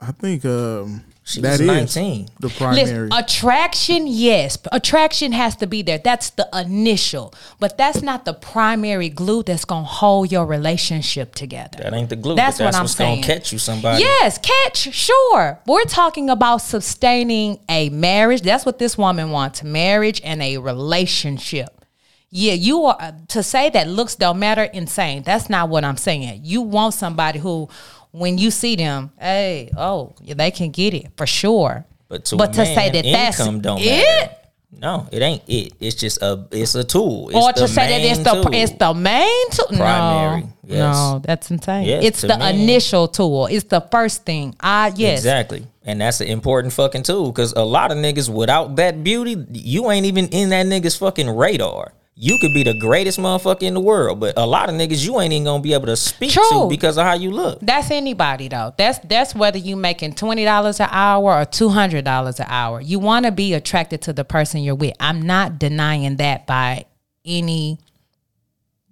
I think um, She that was is 19. the primary. Listen, attraction, yes, attraction has to be there. That's the initial, but that's not the primary glue that's gonna hold your relationship together. That ain't the glue. That's that's what I'm what's saying. gonna catch you somebody. Yes, catch, sure. We're talking about sustaining a marriage. That's what this woman wants marriage and a relationship. Yeah, you are uh, to say that looks don't matter, insane. That's not what I'm saying. You want somebody who, when you see them, hey, oh, yeah, they can get it for sure. But to, But to man, say that that's don't it? matter. No, it ain't it. It's just a it's a tool. It's or the to say that it's the tool. it's the main tool. Primary, No, yes. no, that's insane. Yes, it's the me. initial tool. It's the first thing. I yes. Exactly. And that's an important fucking tool because a lot of niggas without that beauty, you ain't even in that nigga's fucking radar. You could be the greatest motherfucker in the world, but a lot of niggas you ain't even gonna be able to speak to because of how you look. That's anybody though. That's that's whether you making twenty dollars an hour or two hundred dollars an hour. You want to be attracted to the person you're with. I'm not denying that by any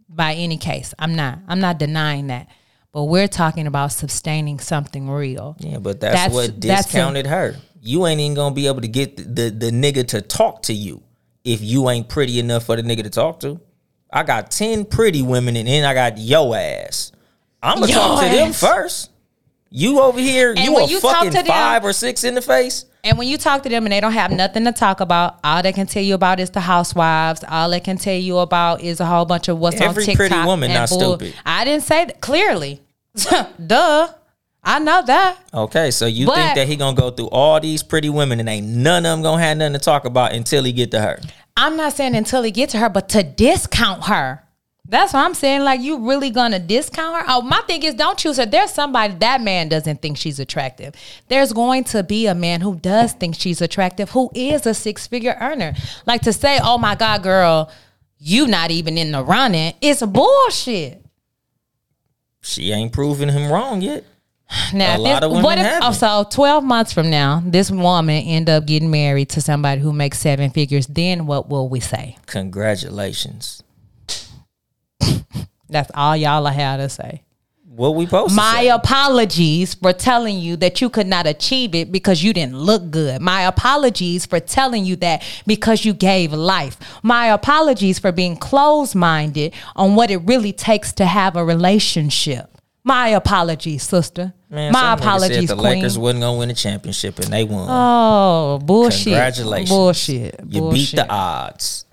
by any case. I'm not. I'm not denying that. But we're talking about sustaining something real. Yeah, but that's, That's- what that's a- discounted her. You ain't even gonna be able to get the, the the nigga to talk to you if you ain't pretty enough for the nigga to talk to. I got ten pretty women and then I got yo ass. I'm gonna Yo talk to them first. You over here, you a you talk fucking to them- five or six in the face. And when you talk to them and they don't have nothing to talk about, all they can tell you about is the housewives. All they can tell you about is a whole bunch of what's Every on TikTok. pretty woman and not stupid. I didn't say that clearly. Duh. I know that. Okay, so you But- think that he gonna go through all these pretty women and ain't none of them gonna have nothing to talk about until he get to her? I'm not saying until he get to her, but to discount her. That's what I'm saying. Like you really gonna discount her? Oh, my thing is don't choose her. There's somebody that man doesn't think she's attractive. There's going to be a man who does think she's attractive, who is a six figure earner. Like to say, oh my God, girl, you not even in the running, it's bullshit. She ain't proving him wrong yet. Now, A if lot this, what if, oh, so 12 months from now, this woman end up getting married to somebody who makes seven figures, then what will we say? Congratulations. That's all y'all have to say. What we post? My apologies for telling you that you could not achieve it because you didn't look good. My apologies for telling you that because you gave life. My apologies for being closed minded on what it really takes to have a relationship. My apologies, sister. Man, My apologies, said the queen. Lakers wasn't gonna win a championship and they won. Oh, bullshit. Congratulations. Bullshit. you bullshit. beat the odds.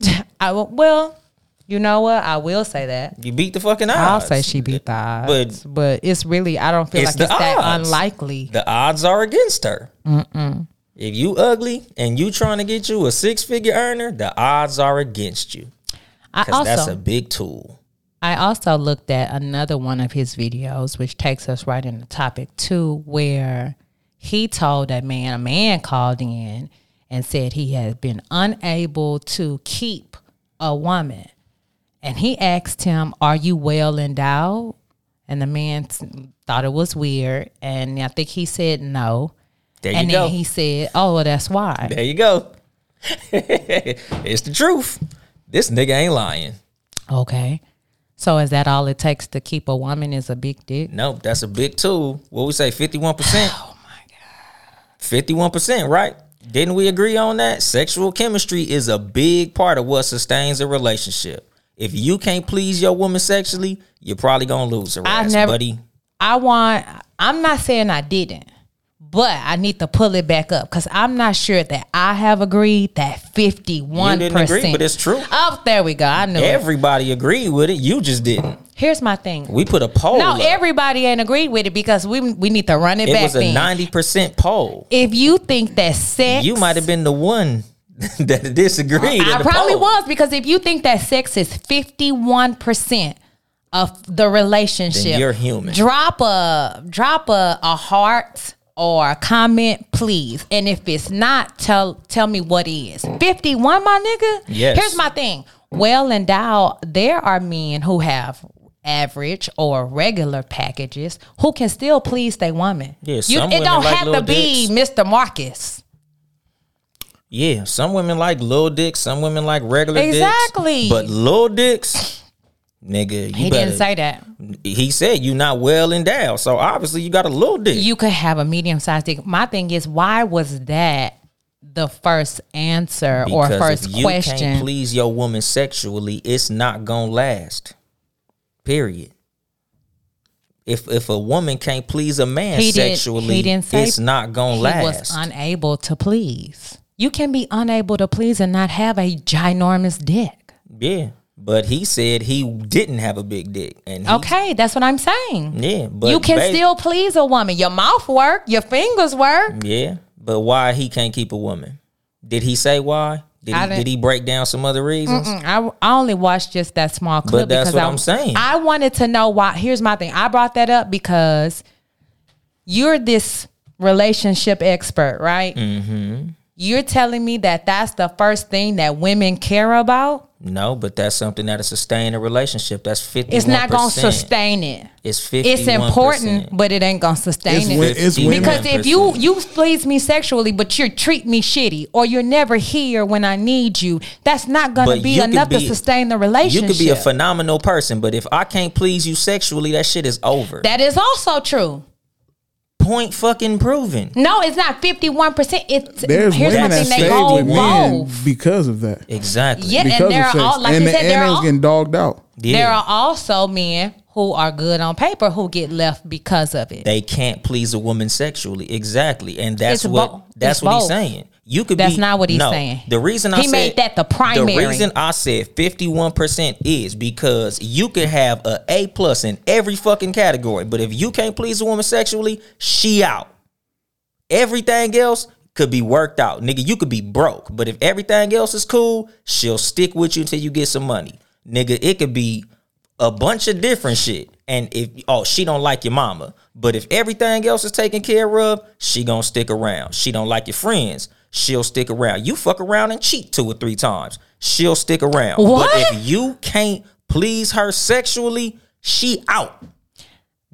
I will, well, you know what? I will say that. You beat the fucking odds. I'll say she beat the odds. But, it's really, I don't feel It's like it's that odds. unlikely. The odds are against her. If you ugly and you trying to get you a six figure earner, the odds are against you. I Because that's a big tool. I also looked at another one of his videos, which takes us right into topic two, where he told that man, a man called in and said he had been unable to keep a woman. And he asked him, Are you well endowed? And the man thought it was weird. And I think he said no. There and you then go. he said, Oh, well, that's why. there you go. it's the truth. This nigga ain't lying. Okay. So is that all it takes to keep a woman is a big dick? Nope, that's a big tool. What we say, 51%? Oh my God. 51%, right? Didn't we agree on that? Sexual chemistry is a big part of what sustains a relationship. If you can't please your woman sexually, you're probably gonna lose her I ass, never- buddy. I want. I'm not saying I didn't, but I need to pull it back up because I'm not sure that I have agreed that 51 You didn't agree, percent. but it's true. Oh, there we go. I knew it. Everybody agreed with it. You just didn't. Here's my thing. We put a poll. No, up. everybody ain't agreed with it because we we need to run it, it back. It was a ninety percent poll. If you think that sex, You might have been the one that disagreed. I probably poll. was because if you think that sex is 51 percent of the relationship, Then you're human. Drop a drop a, a heart or a comment, please. And if it's not, tell tell me what is. 51, my nigga. Yes. Here's my thing. Well endowed, there are men who have average or regular packages who can still please their woman. Yeah, you, it don't like have to little be. Mr. Marcus. Yeah, some women like little dicks, some women like regular Exactly. dicks. But little dicks, nigga, you He better, didn't say that. He said you're not well endowed, so obviously you got a little dick. you could have a medium sized dick. My thing is, why was that the first answer or Because first if you question? can't please your woman sexually, it's not gonna last. Period. If if a woman can't please a man he sexually, He say it's not gonna he last. was unable to please. You can be unable to please and not have a ginormous dick. yeah, but he said he didn't have a big dick, and he, Okay, that's what I'm saying. yeah, but you can ba- still please a woman. Your mouth work. Your fingers work. Yeah, but why he can't keep a woman? Did he say why? Did he, didn't- he break down some other reasons? I, I only watched just that small clip But that's because what I, I'm saying. I wanted to know why. Here's my thing. I brought that up because you're this relationship expert, right? Mm-hmm. You're telling me that that's the first thing that women care about. No, but that's something that'll sustain a relationship. That's fifty. It's not gonna sustain it. It's fifty. It's important, but it ain't gonna sustain It's, it. it's. Because if you you please me sexually, but you treat me shitty, or you're never here when I need you, that's not gonna But be you could enough to sustain the relationship. you could be a phenomenal person, but if I can't please you sexually, that shit is over. that is also true. Point fucking proven. No, it's not fifty one percent. It's There's here's my women that thing. They stay go with men both. because of that. Exactly. Yeah, Because and there of are all like and, I said, and there they are all, getting dogged out. Yeah. there are also men who are good on paper who get left because of it. they can't please a woman sexually. Exactly. And that's It's what bo- that's it's what he's saying. You could That's be, not what he's no. saying. The reason I He made said- that the primary. The reason I said fifty one percent is because you could have a A plus in every fucking category, but if you can't please a woman sexually, she out. Everything else could be worked out, nigga. You could be broke, but if everything else is cool, she'll stick with you until you get some money, nigga. It could be a bunch of different shit. And if oh she don't like your mama, but if everything else is taken care of, she gonna stick around. She don't like your friends, she'll stick around. You fuck around and cheat two or three times, she'll stick around. What? But if you can't please her sexually, she out.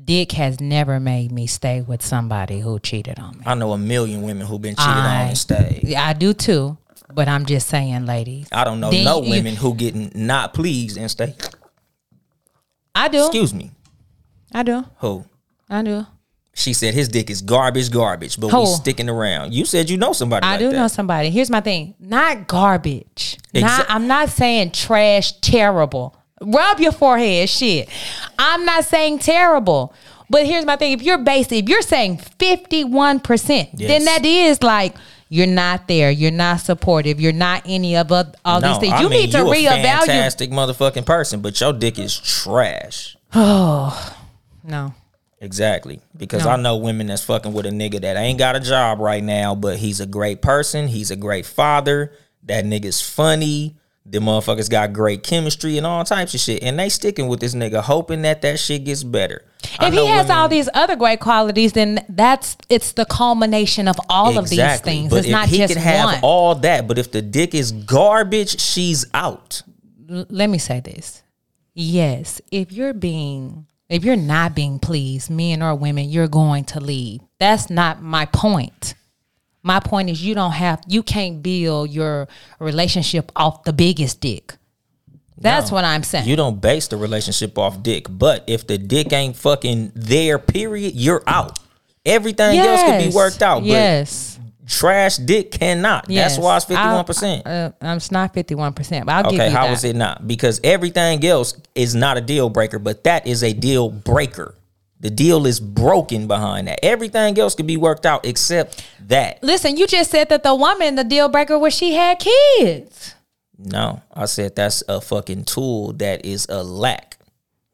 Dick has never made me stay with somebody who cheated on me. I know a million women who've been cheated I- on and stayed. Yeah, I do too. But I'm just saying, ladies. I don't know Then no you- women who getting not pleased and stay. I do. Excuse me, I do. who? I do. She said his dick is garbage, garbage, but we Who? sticking around. You said you know somebody. I like do that. know somebody. Here's my thing. Not garbage. Not I'm not saying trash terrible. Rub your forehead, shit. I'm not saying terrible. But here's my thing. If you're basic, if you're saying 51%, then that is like you're not there. You're not supportive. You're not any of all these things. I You mean, need to reevaluate. fantastic motherfucking person, but your dick is trash. Oh no. Exactly. Because No. I know women that's fucking with a nigga that ain't got a job right now, but he's a great person. He's a great father. That nigga's funny. The motherfuckers got great chemistry and all types of shit. And they sticking with this nigga, hoping that that shit gets better. If he has women- all these other great qualities, then that's it's the culmination of all of these things. But it's if not he just can have one. all that, but if the dick is garbage, she's out. L- let me say this. Yes, if you're being if you're not being pleased, men or women, you're going to leave. That's not my point. My point is you don't have you can't build your relationship off the biggest dick. That's what I'm saying. You don't base the relationship off dick, but if the dick ain't fucking there, period, you're out. Everything else can be worked out, but Yes. Trash dick cannot. yes. That's why it's fifty one percent. It's not fifty one percent, but I'll give Okay, you how that. is it not? Because everything else is not a deal breaker, but that is a deal breaker. The deal is broken behind that. Everything else can be worked out except that. Listen, you just said that the woman, the deal breaker, was she had kids. No, I said that's a fucking tool that is a lack.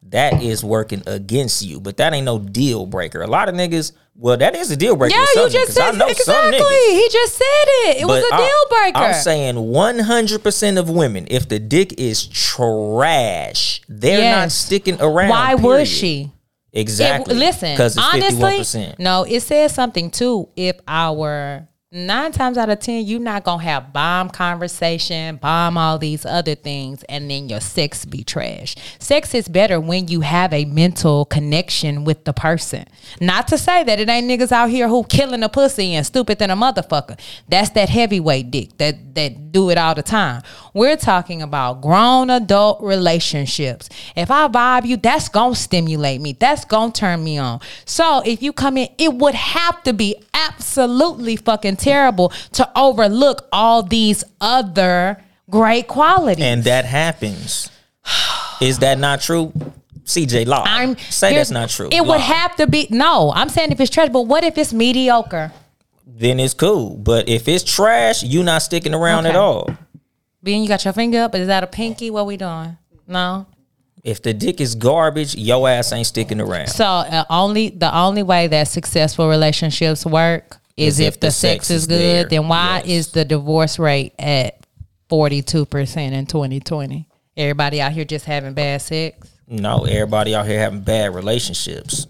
That is working against you, but that ain't no deal breaker. A lot of niggas, well, that is a deal breaker. Yeah, you just said I know some exactly. niggas. He just said it. It was a I- deal breaker. I'm saying 100% of women, if the dick is trash, they're not sticking around. Why period. would she? Exactly. If, listen, because honestly, 51%. no, it says something too. If our nine times out of ten, you're not gonna have bomb conversation, bomb all these other things, and then your sex be trash. Sex is better when you have a mental connection with the person. Not to say that it ain't niggas out here who killing a pussy and stupid than a motherfucker. That's that heavyweight dick that that do it all the time. We're talking about grown adult relationships. If I vibe you, that's gonna stimulate me. That's gonna turn me on. So if you come in, it would have to be absolutely fucking terrible to overlook all these other great qualities. And that happens. Is that not true? CJ Law. I'm say that's not true. It Lie. would have to be no. I'm saying if it's trash, but what if it's mediocre? Then it's cool. But if it's trash, you're not sticking around at all. Being you got your finger up, is that a pinky? What we doing? No. If the dick is garbage, your ass ain't sticking around. So uh, only the only way that successful relationships work is, if, the, sex, is good. there. Then why Yes. is the divorce rate at forty two percent in twenty twenty? Everybody out here just having bad sex. No, everybody out here having bad relationships.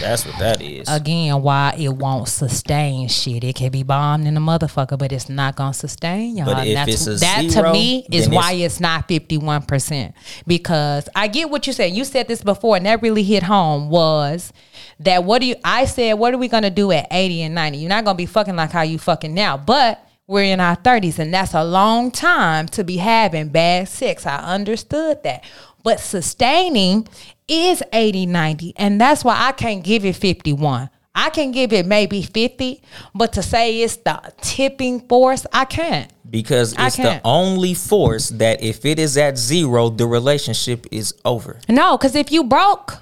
That's what that is. Again, why it won't sustain shit? It can be bombed in a motherfucker, but it's not gonna sustain y'all. But if that's, it's a that zero, to me is why it's- it's not fifty one percent. Because I get what you said. You said this before, and that really hit home. Was that what do you? I said, what are we gonna do at eighty and ninety? You're not gonna be fucking like how you fucking now, but. We're in our 30s, and that's a long time to be having bad sex. I understood that. But sustaining is 80, 90, and that's why I can't give it 51. I can give it maybe 50, but to say it's the tipping force, I can't. because it's the only force that if it is at zero, the relationship is over. No, because if you broke,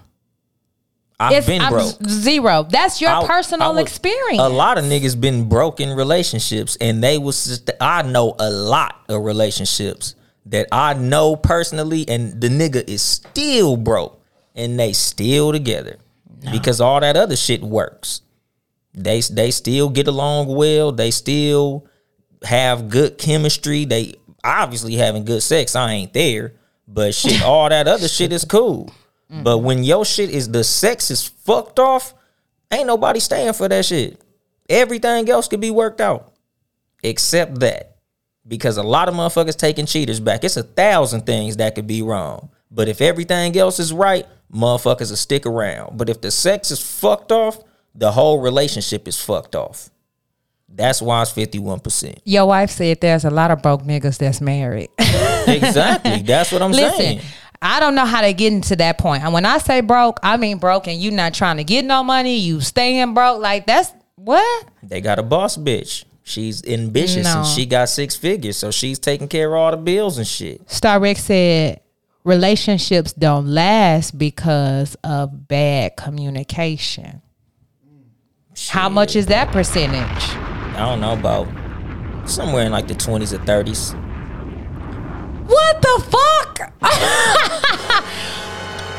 I've It's been I'm broke. zero. That's your I- I personal was- experience. A lot of niggas been broke in relationships, and they was. Just, I know a lot of relationships that I know personally, and the nigga is still broke, and they still together because all that other shit works. They they still get along well. They still have good chemistry. They obviously having good sex. I ain't there, but shit, all that other shit is cool. Mm-hmm. But when your shit is the sex is fucked off, ain't nobody staying for that shit. Everything else could be worked out, except that, because a lot of motherfuckers taking cheaters back. It's a thousand things that could be wrong, but if everything else is right, motherfuckers will stick around. But if the sex is fucked off, the whole relationship is fucked off. That's why it's fifty one percent. Your wife said there's a lot of broke niggas that's married. Exactly. That's what I'm Listen, saying. I don't know how to get into that point. And when I say broke, I mean broke and you not trying to get no money, you staying broke. Like that's what? They got a boss bitch. She's ambitious No. and she got six figures, so she's taking care of all the bills and shit. Star Rex said relationships don't last because of bad communication. How much is that percentage? I don't know about somewhere in like the twenties or thirties. What the fuck?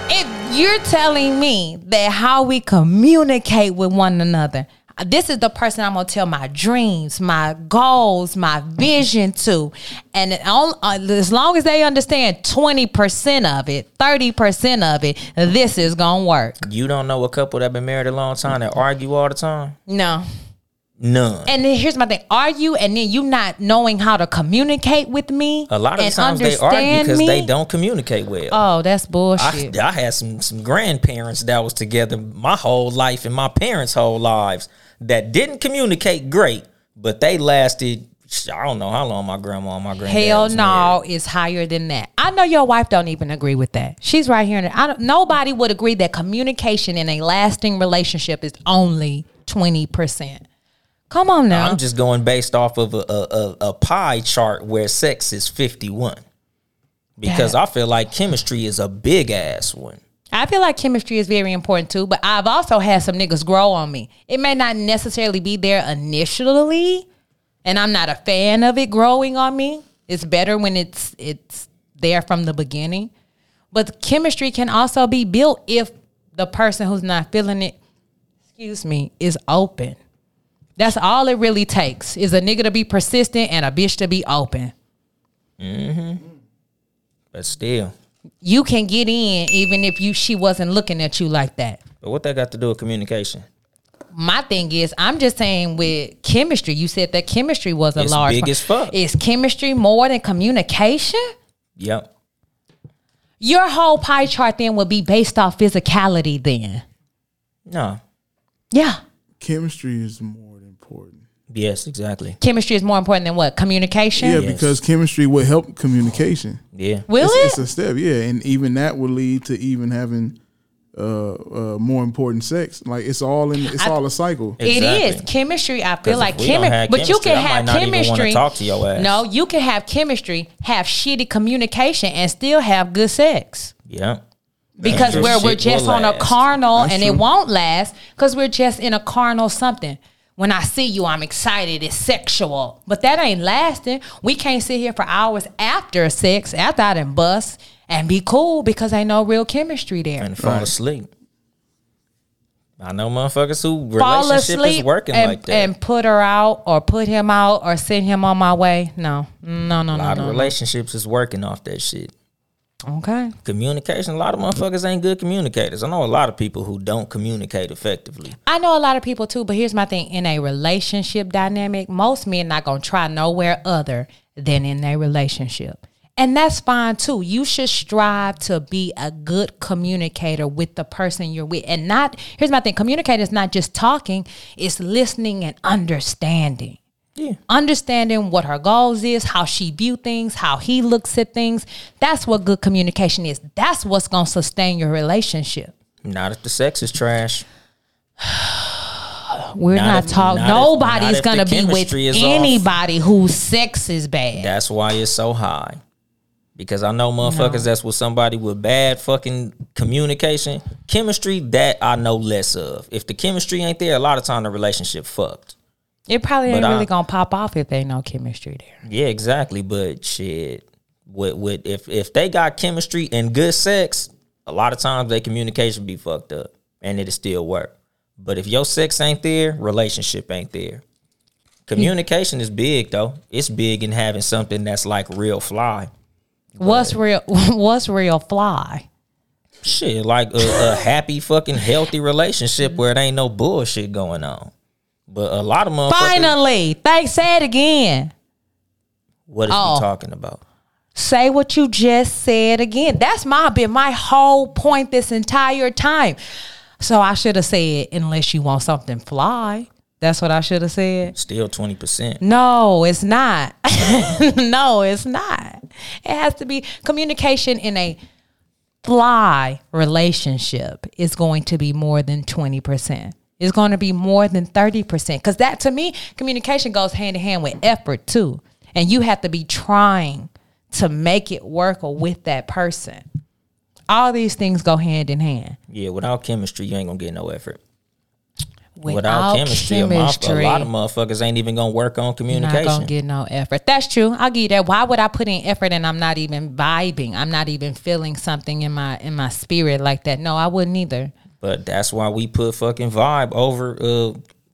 if you're telling me that how we communicate with one another, this is the person I'm gonna tell my dreams, my goals, my vision to, and uh, as long as they understand twenty percent of it, thirty percent of it, this is gonna work. You don't know a couple that been married a long time that argue all the time? No, None. and then here's my thing: argue, and then you not knowing how to communicate with me. a lot of the times they argue because they don't communicate well. Oh, that's I, bullshit. I had some some grandparents that was together my whole life and my parents' whole lives that didn't communicate great, but they lasted. I don't know how long my grandma and my granddad. Hell no, it's higher than that. I know your wife don't even agree with that. She's right here. I don't, nobody would agree that communication in a lasting relationship is only twenty percent. Come on now. I'm just going based off of a, a, a, pie chart where sex is 51. Because That- I feel like chemistry is a big ass one. I feel like chemistry is very important too, but I've also had some niggas grow on me. It may not necessarily be there initially, and I'm not a fan of it growing on me. It's better when it's it's there from the beginning. But chemistry can also be built if the person who's not feeling it, excuse me, is open. That's all it really takes is a nigga to be persistent and a bitch to be open. Mhm. But still. You can get in even if you she wasn't looking at you like that. But what that got to do with communication? my thing is, I'm just saying with chemistry, you said that chemistry was a It's large big as fuck. Is chemistry more than communication? Yep. Your whole pie chart then would be based off physicality then. No. Yeah. Chemistry is more important. Yes, exactly. Chemistry is more important than what? Communication? Yeah, Yes. because chemistry will help communication. Yeah. Will it's, it? it's a step, yeah, and even that will lead to even having uh, uh, more important sex. Like it's all in, it's all a cycle. It is chemistry. I feel like we don't chemistry, but you can I might have not even chemistry. talk to your ass. No, you can have chemistry, have shitty communication, and still have good sex. Yeah. because true. we're, we're just will on a carnal That's and true. it won't last because we're just in a carnal something. When I see you, I'm excited. It's sexual, but that ain't lasting. We can't sit here for hours after sex, after I done bust, and be cool because ain't no real chemistry there. And fall Right. asleep. I know motherfuckers who Fall relationship asleep is working and, like that. and put her out or put him out or send him on my way. No, mm, no, no, a no, lot no. of no. relationships is working off that shit. Okay. Communication, a lot of motherfuckers ain't good communicators. I know a lot of people who don't communicate effectively. I know a lot of people too, but here's my thing: in a relationship dynamic, most men not gonna try nowhere other than in a relationship, and that's fine too. You should strive to be a good communicator with the person you're with, and not. Here's my thing: communicator is not just talking; it's listening and understanding. Yeah. Understanding what her goals is, how she view things, how he looks at things. That's what good communication is. That's what's gonna sustain your relationship. Not if the sex is trash. We're Not not, talking. not if- not Nobody's gonna be with is off. anybody whose sex is bad. That's why it's so high. Because I know motherfuckers that's with somebody with bad fucking communication, chemistry that I know less of. If the chemistry ain't there, a lot of time the relationship fucked. It probably ain't But I- really gonna pop off if ain't no chemistry there. Yeah, exactly. But shit, with with if if they got chemistry and good sex, a lot of times their communication be fucked up, and it'll still work. But if your sex ain't there, relationship ain't there. Communication is big though. It's big in having something that's like real fly. What's real? What's real fly? Shit, like a, a happy fucking healthy relationship where it ain't no bullshit going on. But a lot of motherfuckers, Finally, thanks. Say it again. what is Oh. we talking about? Say what you just said again. That's my been my whole point this entire time. So I should have said, unless you want something fly. That's what I should have said. Still twenty percent. No, it's not. no, it's not. It has to be communication in a fly relationship is going to be more than 20%. It's going to be more than 30%. Because that to me, communication goes hand in hand with effort too. And you have to be trying to make it work with that person. All these things go hand in hand. Yeah, without chemistry, you ain't gonna get no effort. Without, Without, chemistry, chemistry, a lot of motherfuckers ain't even gonna work on not communication. gonna get no effort. That's true. I'll give you that. Why would I put in effort and I'm not even vibing? I'm not even feeling something in my in my spirit like that. No, I wouldn't either. But that's why we put fucking vibe over uh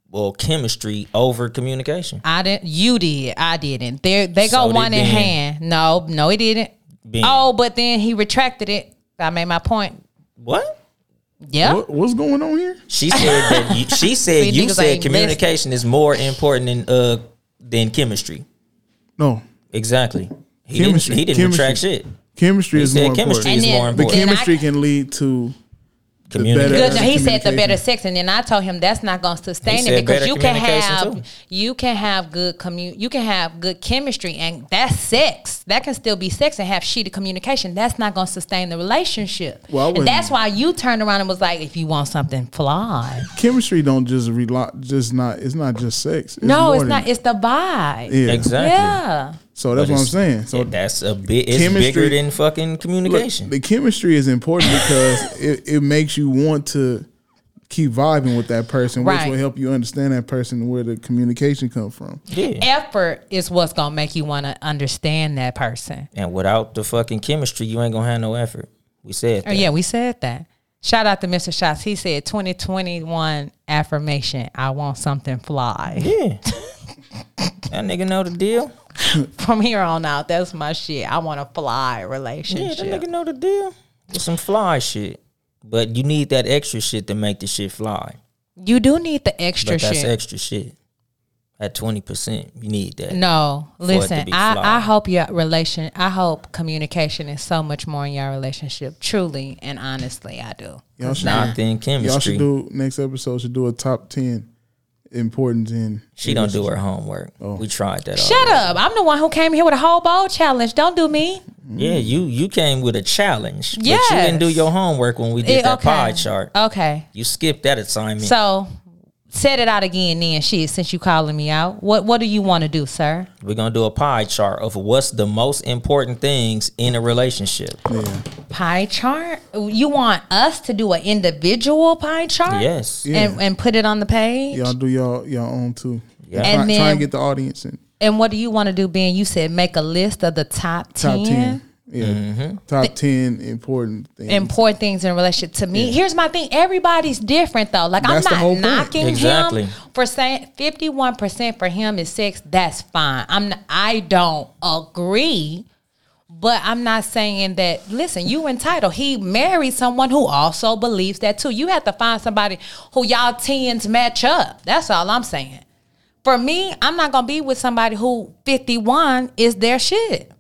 well chemistry over communication. I didn't. You did. I didn't. They they go So one in hand. No, no, he didn't. Ben. Oh, but then he retracted it. I made my point. What? Yeah. What, what's going on here? She said that you, she said See, you said ain't communication is more important than uh than chemistry. No, Exactly. He Chemistry. didn't he didn't Chemistry. retract shit. chemistry He is said more chemistry important. is And more then- The important. then I- chemistry can lead to Communication. better- Good. No, he said the better sex, and then I told him that's not going to sustain He it because you can have too. you can have good commu you can have good chemistry, and that's sex. That can still be sex and have shitty communication. That's not going to sustain the relationship. Well, and that's why you turned around and was like, if you want something, fly. chemistry. Don't just rely. Just not. It's not just sex. It's no, it's than- not. It's the vibe. Yeah. Exactly. Yeah. So that's what I'm saying. So that's a bit it's bigger than fucking Look, communication. the chemistry is important because it, it makes you want to keep vibing with that person, which will help you understand that person and where the communication comes from. yeah. Effort is what's gonna make you want to understand that person. And without the fucking chemistry, you ain't gonna have no effort. We said Oh that. yeah, we said that. Shout out to Mr. Shots. He said 2021 affirmation. I want something fly. Yeah. that nigga know the deal. From here on out, that's my shit. I want a fly relationship. Yeah, that nigga know the deal. It's some fly shit. But you need that extra shit to make the shit fly. you do need the extra But that's shit. extra shit. At twenty percent, you need that. No, listen. I, I hope your relation. I hope communication is so much more in your relationship. Truly and honestly, I do. Y'all should, Not then y'all should do next episode. Should do a top ten importance in. she don't do her homework. We tried that. Shut up! I'm the one who came here with a whole bowl challenge. Don't do me. Yeah, you you came with a challenge. But you didn't do your homework when we did Eh, that pie chart. Okay. You skipped that assignment. So set it out again then shit since you calling me out. What what do you want to do, sir? We're gonna do a pie chart of what's the most important things in a relationship. Yeah. Pie chart? You want us to do an individual pie chart? Yes. Yeah. And and put it on the page? Y'all do y'all y'all own too. Yeah. Try, And try then- and get the audience in And what do you want to do, Ben? You said make a list of the top, top 10, ten. Yeah. Mm-hmm. Top ten important things. important things in a relationship. To me, here's my thing. Everybody's different though. Like That's I'm not knocking Exactly. him for saying 51% for him is sex. That's fine. I'm not, I don't agree. But I'm not saying that. Listen, you entitled. He married someone who also believes that too. You have to find somebody who y'all tens match up. That's all I'm saying. For me, I'm not gonna be with somebody who 51 is their shit.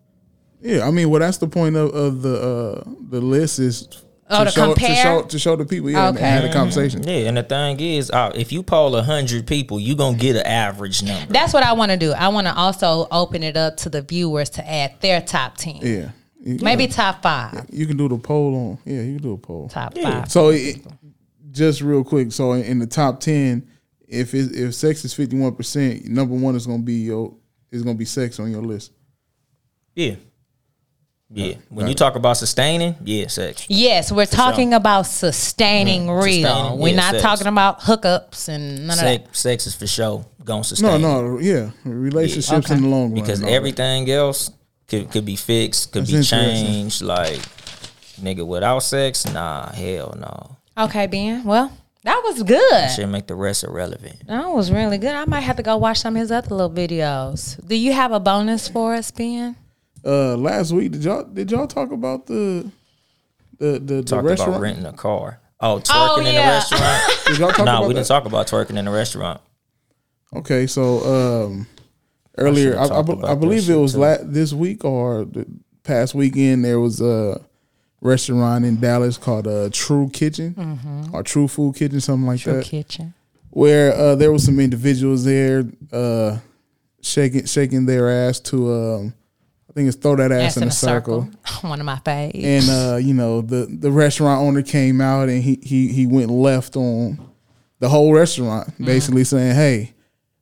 Yeah, I mean, well, that's the point of, of the uh, the list is Oh, to show, compare? to show to show the people. Yeah, and Okay. have a conversation. Yeah, and the thing is, uh, if you poll a hundred people, you gonna get an average number. That's what I want to do. I want to also open it up to the viewers to add their top 10. Yeah, You- Maybe top five. you can do the poll on. Yeah, you can do a poll. Top Yeah. five. So it, just real quick, so in, in the top ten, if it, if sex is fifty one percent, number one is gonna be your is gonna be sex on your list. Yeah, Yeah. When you talk about sustaining, yeah, sex. Yes, we're talking about sustaining mm-hmm. real. Sustaining, we're yeah, not sex. talking about hookups and none of that. Sex, sex is for sure gonna No, sustain. no, no, yeah, relationships Okay. in the long run. because no. everything else could could be fixed, could That's be changed. Like nigga, without sex, nah, hell no. Okay, Ben. Well, that was good. Should make the rest irrelevant. That was really good. I might have to go watch some of his other little videos. Do you have a bonus for us, Ben? Uh, last week did y'all did y'all talk about the the the, the Talked restaurant? about renting a car. Oh, twerking Oh, in the yeah. restaurant. Did y'all talk nah, about we that? didn't talk about twerking in the restaurant. Okay, so um, earlier, I, should've I, talked be- about I that believe it shit, was too. la- this week or the past weekend. There was a restaurant in Dallas called uh, True Kitchen or True Food Kitchen, something like Mm-hmm. True that, Kitchen. where uh, there was some individuals there uh, shaking shaking their ass to um, I think it's throw that ass, Ass in, a circle. One of my faves. And uh, you know the the restaurant owner came out and he he he went left on the whole restaurant, basically saying, "Hey,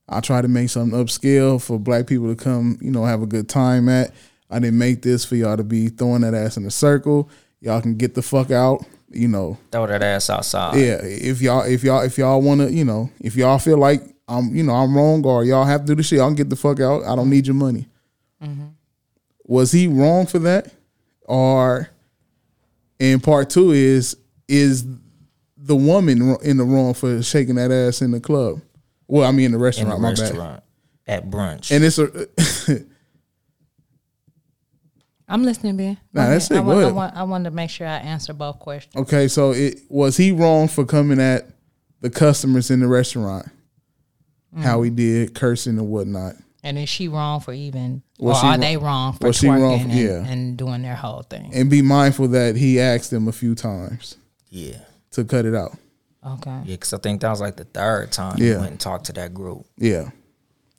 I try to make something upscale for black people to come, you know, have a good time at. I didn't make this for y'all to be throwing that ass in a circle. Y'all can get the fuck out, you know. Throw that ass outside. Yeah, if y'all if y'all if y'all want to, you know, if y'all feel like I'm, you know, I'm wrong or y'all have to do the shit, y'all can get the fuck out. I don't need your money." Was he wrong for that, or? And part two is is the woman in the wrong for shaking that ass in the club? Well, I mean in the in restaurant. the my bad. restaurant at brunch. And it's a I'm listening, Ben. Nah, Go that's it. I Go want, I ahead. want, I wanted to make sure I answer both questions. okay. So it was he wrong for coming at the customers in the restaurant? How mm. he did cursing and whatnot. And is she wrong for even, Was or she are wrong- they wrong for was she twerking wrong- and, yeah. and doing their whole thing? And be mindful that he asked them a few times yeah. to cut it out. Okay. Yeah, because I think that was like the third time Yeah. you went and talked to that group. Yeah.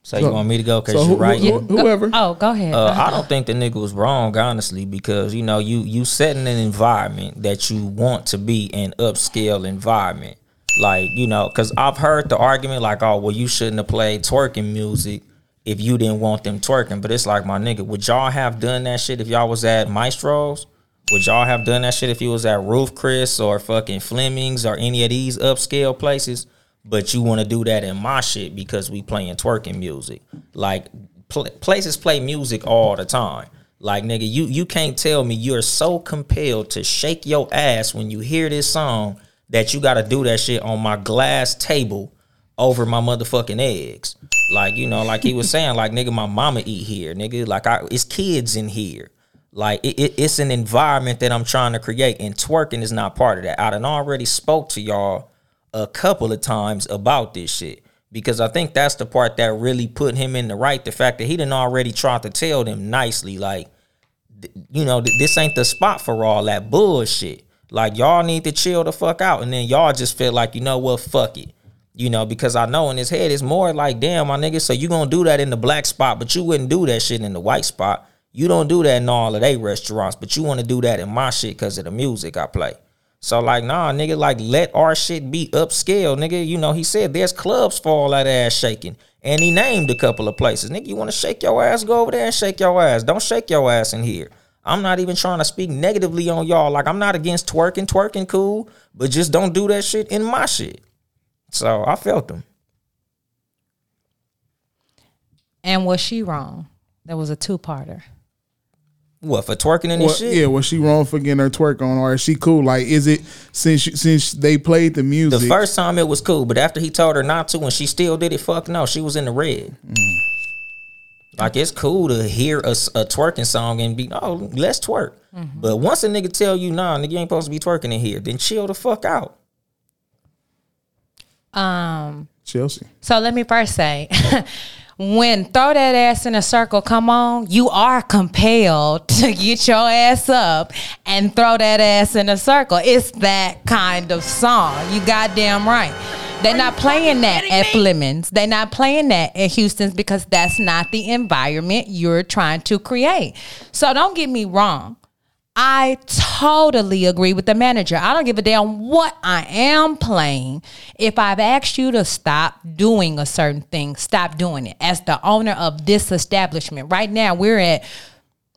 So, you want me to go? Because So you're who, right. who- whoever. Oh, go ahead. Uh, I don't think the nigga was wrong, honestly, because you know you you setting an environment that you want to be an upscale environment, like you know, because I've heard the argument like, oh, well, you shouldn't have played twerking music if you didn't want them twerking, but it's like my nigga, would y'all have done that shit if y'all was at Maestro's? Would y'all have done that shit if you was at Ruth's Chris or fucking Fleming's or any of these upscale places? But you want to do that in my shit because we playing twerking music. Like pl- places play music all the time. Like nigga, you you can't tell me you're so compelled to shake your ass when you hear this song that you got to do that shit on my glass table over my motherfucking eggs. Like you know, like he was saying, like nigga, my mama eat here, nigga. Like I, it's kids in here. Like it, it, it's an environment that I'm trying to create, and twerking is not part of that. I done already spoke to y'all a couple of times about this shit because I think that's the part that really put him in the right. The fact that he didn't already try to tell them nicely, like, you know, th- this ain't the spot for all that bullshit. Like y'all need to chill the fuck out, and then y'all just feel like, you know what, fuck it. You know, because I know in his head it's more like, damn, my nigga, so you gonna do that in the black spot, but you wouldn't do that shit in the white spot. You don't do that in all of they restaurants, but you want to do that in my shit because of the music I play. So like, nah, nigga, like let our shit be upscale, nigga. You know, he said there's clubs for all that ass shaking. And he named a couple of places. Nigga, you wanna shake your ass, go over there and shake your ass. Don't shake your ass in here. I'm not even trying to speak negatively on y'all. Like I'm not against twerking, twerking cool, but just don't do that shit in my shit. So I felt them. and was she wrong? That was a two-parter. What for twerking in this Well, shit? yeah, was she wrong for getting her twerk on, or is she cool? Like, is it since since they played the music? The first time it was cool, but after he told her not to and she still did it, fuck no, she was in the red. Mm. Like it's cool to hear a twerking song and be oh let's twerk, mm-hmm. but once a nigga tell you nah nigga you ain't supposed to be twerking in here, then chill the fuck out. Um, Chelsea. so let me first say, when throw that ass in a circle, come on, you are compelled to get your ass up and throw that ass in a circle. It's that kind of song. You goddamn right. They're not playing that at Fleming's. They're not playing that at Houston's because that's not the environment you're trying to create. So don't get me wrong. I totally agree with the manager. I don't give a damn what I am playing. If I've asked you to stop doing a certain thing, stop doing it. As the owner of this establishment, right now we're at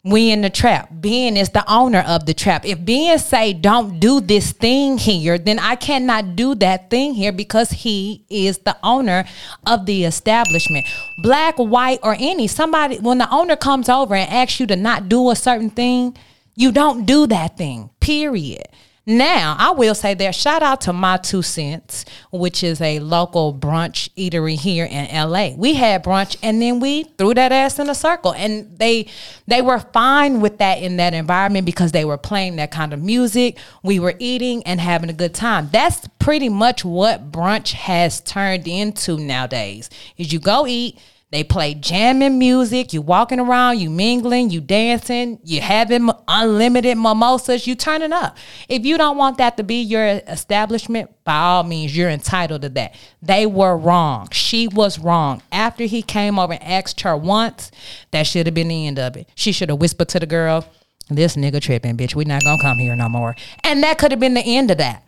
We in the trap. Ben is the owner of the trap. If Ben say don't do this thing here, then I cannot do that thing here because he is the owner of the establishment. Black, white, or any somebody when the owner comes over and asks you to not do a certain thing, you don't do that thing. Period. Now, I will say that shout out to My Two Cents, which is a local brunch eatery here in LA. We had brunch and then we threw that ass in a circle. And they they were fine with that in that environment because they were playing that kind of music. We were eating and having a good time. That's pretty much what brunch has turned into nowadays. Is you go eat they play jamming music. You walking around, you mingling, you dancing, you having unlimited mimosas. You turning up. If you don't want that to be your establishment, by all means, you're entitled to that. They were wrong. She was wrong. After he came over and asked her once, that should have been the end of it. She should have whispered to the girl, "This nigga tripping, bitch. We not gonna come here no more." And that could have been the end of that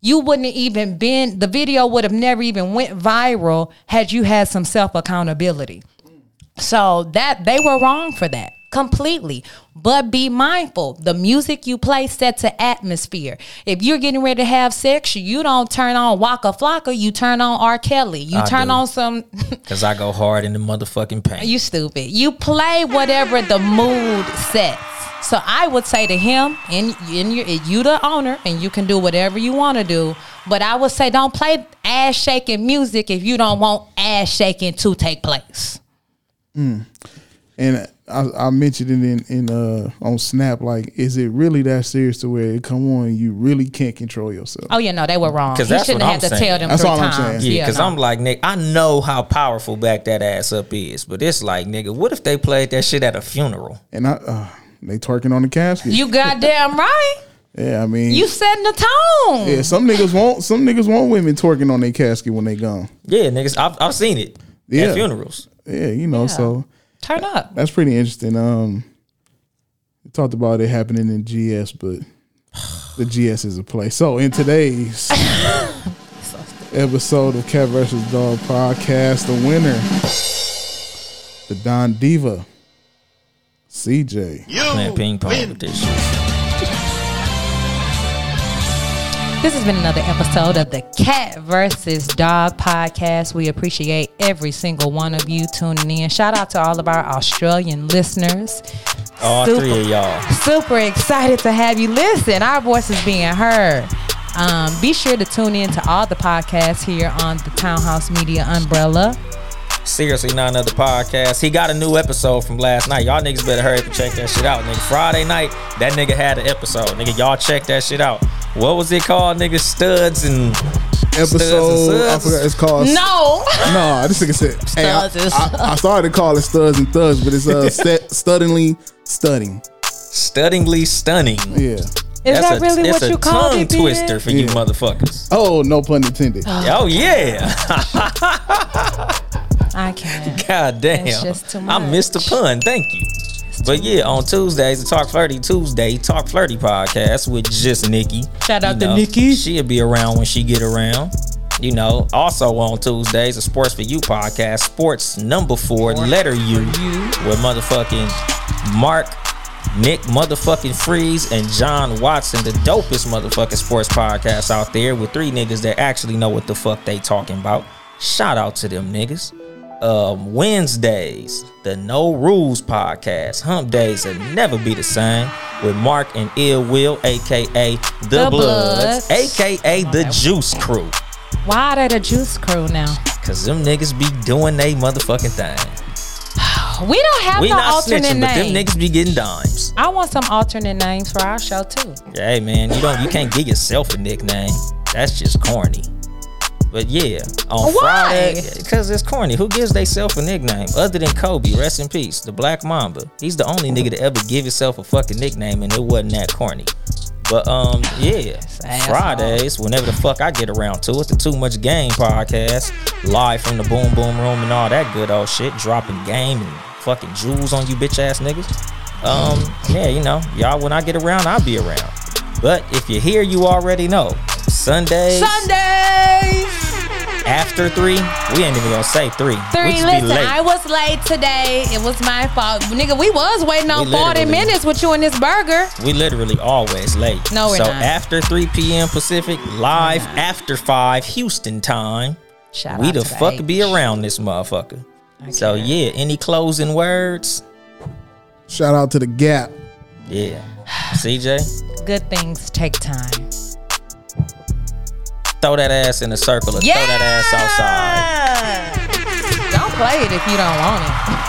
you wouldn't even been the video would have never even went viral had you had some self accountability so that they were wrong for that completely but be mindful the music you play sets an atmosphere if you're getting ready to have sex you don't turn on waka flocka you turn on r kelly you I turn do. on some Cause I go hard in the motherfucking paint. you stupid you play whatever the mood sets so I would say to him, and in your you the owner, and you can do whatever you want to do. But I would say don't play ass shaking music if you don't want ass shaking to take place. And I, I mentioned it in, in uh on Snap. Like, is it really that serious to where it come on? You really can't control yourself. Oh yeah, no, they were wrong. Because that's shouldn't what have I'm to saying. tell them That's three all I'm times. saying. Yeah, because no. I'm like, Nick, I know how powerful back that ass up is, but it's like, nigga, what if they played that shit at a funeral? And I, uh, they twerking on the casket. you goddamn right. yeah, I mean, You setting the tone. yeah. Some niggas want some niggas want women twerking on their casket when they gone. Yeah, niggas, I've, I've seen it Yeah. at funerals. Yeah, you know. So Turn up. that's pretty interesting. Um, we talked about it happening in GS, but the GS is a place. So in today's episode of Cat versus Dog podcast, the winner, the Don Diva, CJ. Playing ping pong with this This has been another episode of the Cat versus Dog podcast. We appreciate every single one of you tuning in. Shout out to all of our Australian listeners. All Super- three of y'all. Super excited to have you listen. Our voice is being heard. Um, be sure to tune in to all the podcasts here on the Townhouse Media umbrella. Seriously, not another podcast. He got a new episode from last night. Y'all niggas better hurry up and check that shit out, nigga. Friday night, that nigga had an episode. Nigga, y'all check that shit out. What was it called, nigga? Studs and Episode, I Studs. forgot it's called. No. No, this nigga said. Hey, I, I, I started to call it studs and thuds, but it's uh, st- studdingly studding. studdingly stunning. Yeah. Is That's that a, really what you call tongue it? Ben? twister for you motherfuckers. Oh, no pun intended. Oh yeah. I can't. God damn. It's just too I missed the much. pun. Thank you. But yeah, on Tuesdays, the Talk Flirty Tuesday, Talk Flirty podcast with just Nikki. Shout out You to know, Nikki. She'll be around when she get around. You know, also on Tuesdays, a Sports for You podcast, Sports Number Four, Letter U, with motherfucking Mark, Nick motherfucking Freeze, and John Watson, the dopest motherfucking sports podcast out there with three niggas that actually know what the fuck they talking about. Shout out to them niggas. Um, Wednesdays, the No Rules podcast. Hump days will never be the same with Mark and Ill Will, aka the, The Bloods, Bloods. aka the Juice Crew. Why they the juice crew now? Cause them niggas be doing they motherfucking thing. We don't have We no not alternate snitching, but them niggas be getting dimes. I want some alternate names for our show too. Hey man, you don't you can't give yourself a nickname. That's just corny. But yeah, on Why? Friday, because it's corny. Who gives theyself a nickname other than Kobe? Rest in peace, the Black Mamba. He's the only nigga to ever give himself a fucking nickname, and it wasn't that corny. But um, yeah. Fridays, whenever the fuck I get around to it, the Too Much Game podcast, live from the Boom Boom Room and all that good old shit, dropping game and fucking jewels on you bitch ass niggas. Um, yeah, you know, y'all when I get around, I'll be around. But if you're here, you already know. Sundays, Sundays. after three, we ain't even gonna say three. we Three. just Listen, be late. I was late today. It was my fault, nigga. We was waiting on forty minutes with you and this burger. we literally always late. No, we're so not. after 3 p.m. Pacific, live after 5 Houston time, Shout we out the to fuck H. be around this motherfucker. So yeah, any closing words? Shout out to the Gap. Yeah. CJ, Good things take time. Throw that ass in a circle or Yeah. throw that ass outside. Don't play it if you don't want it.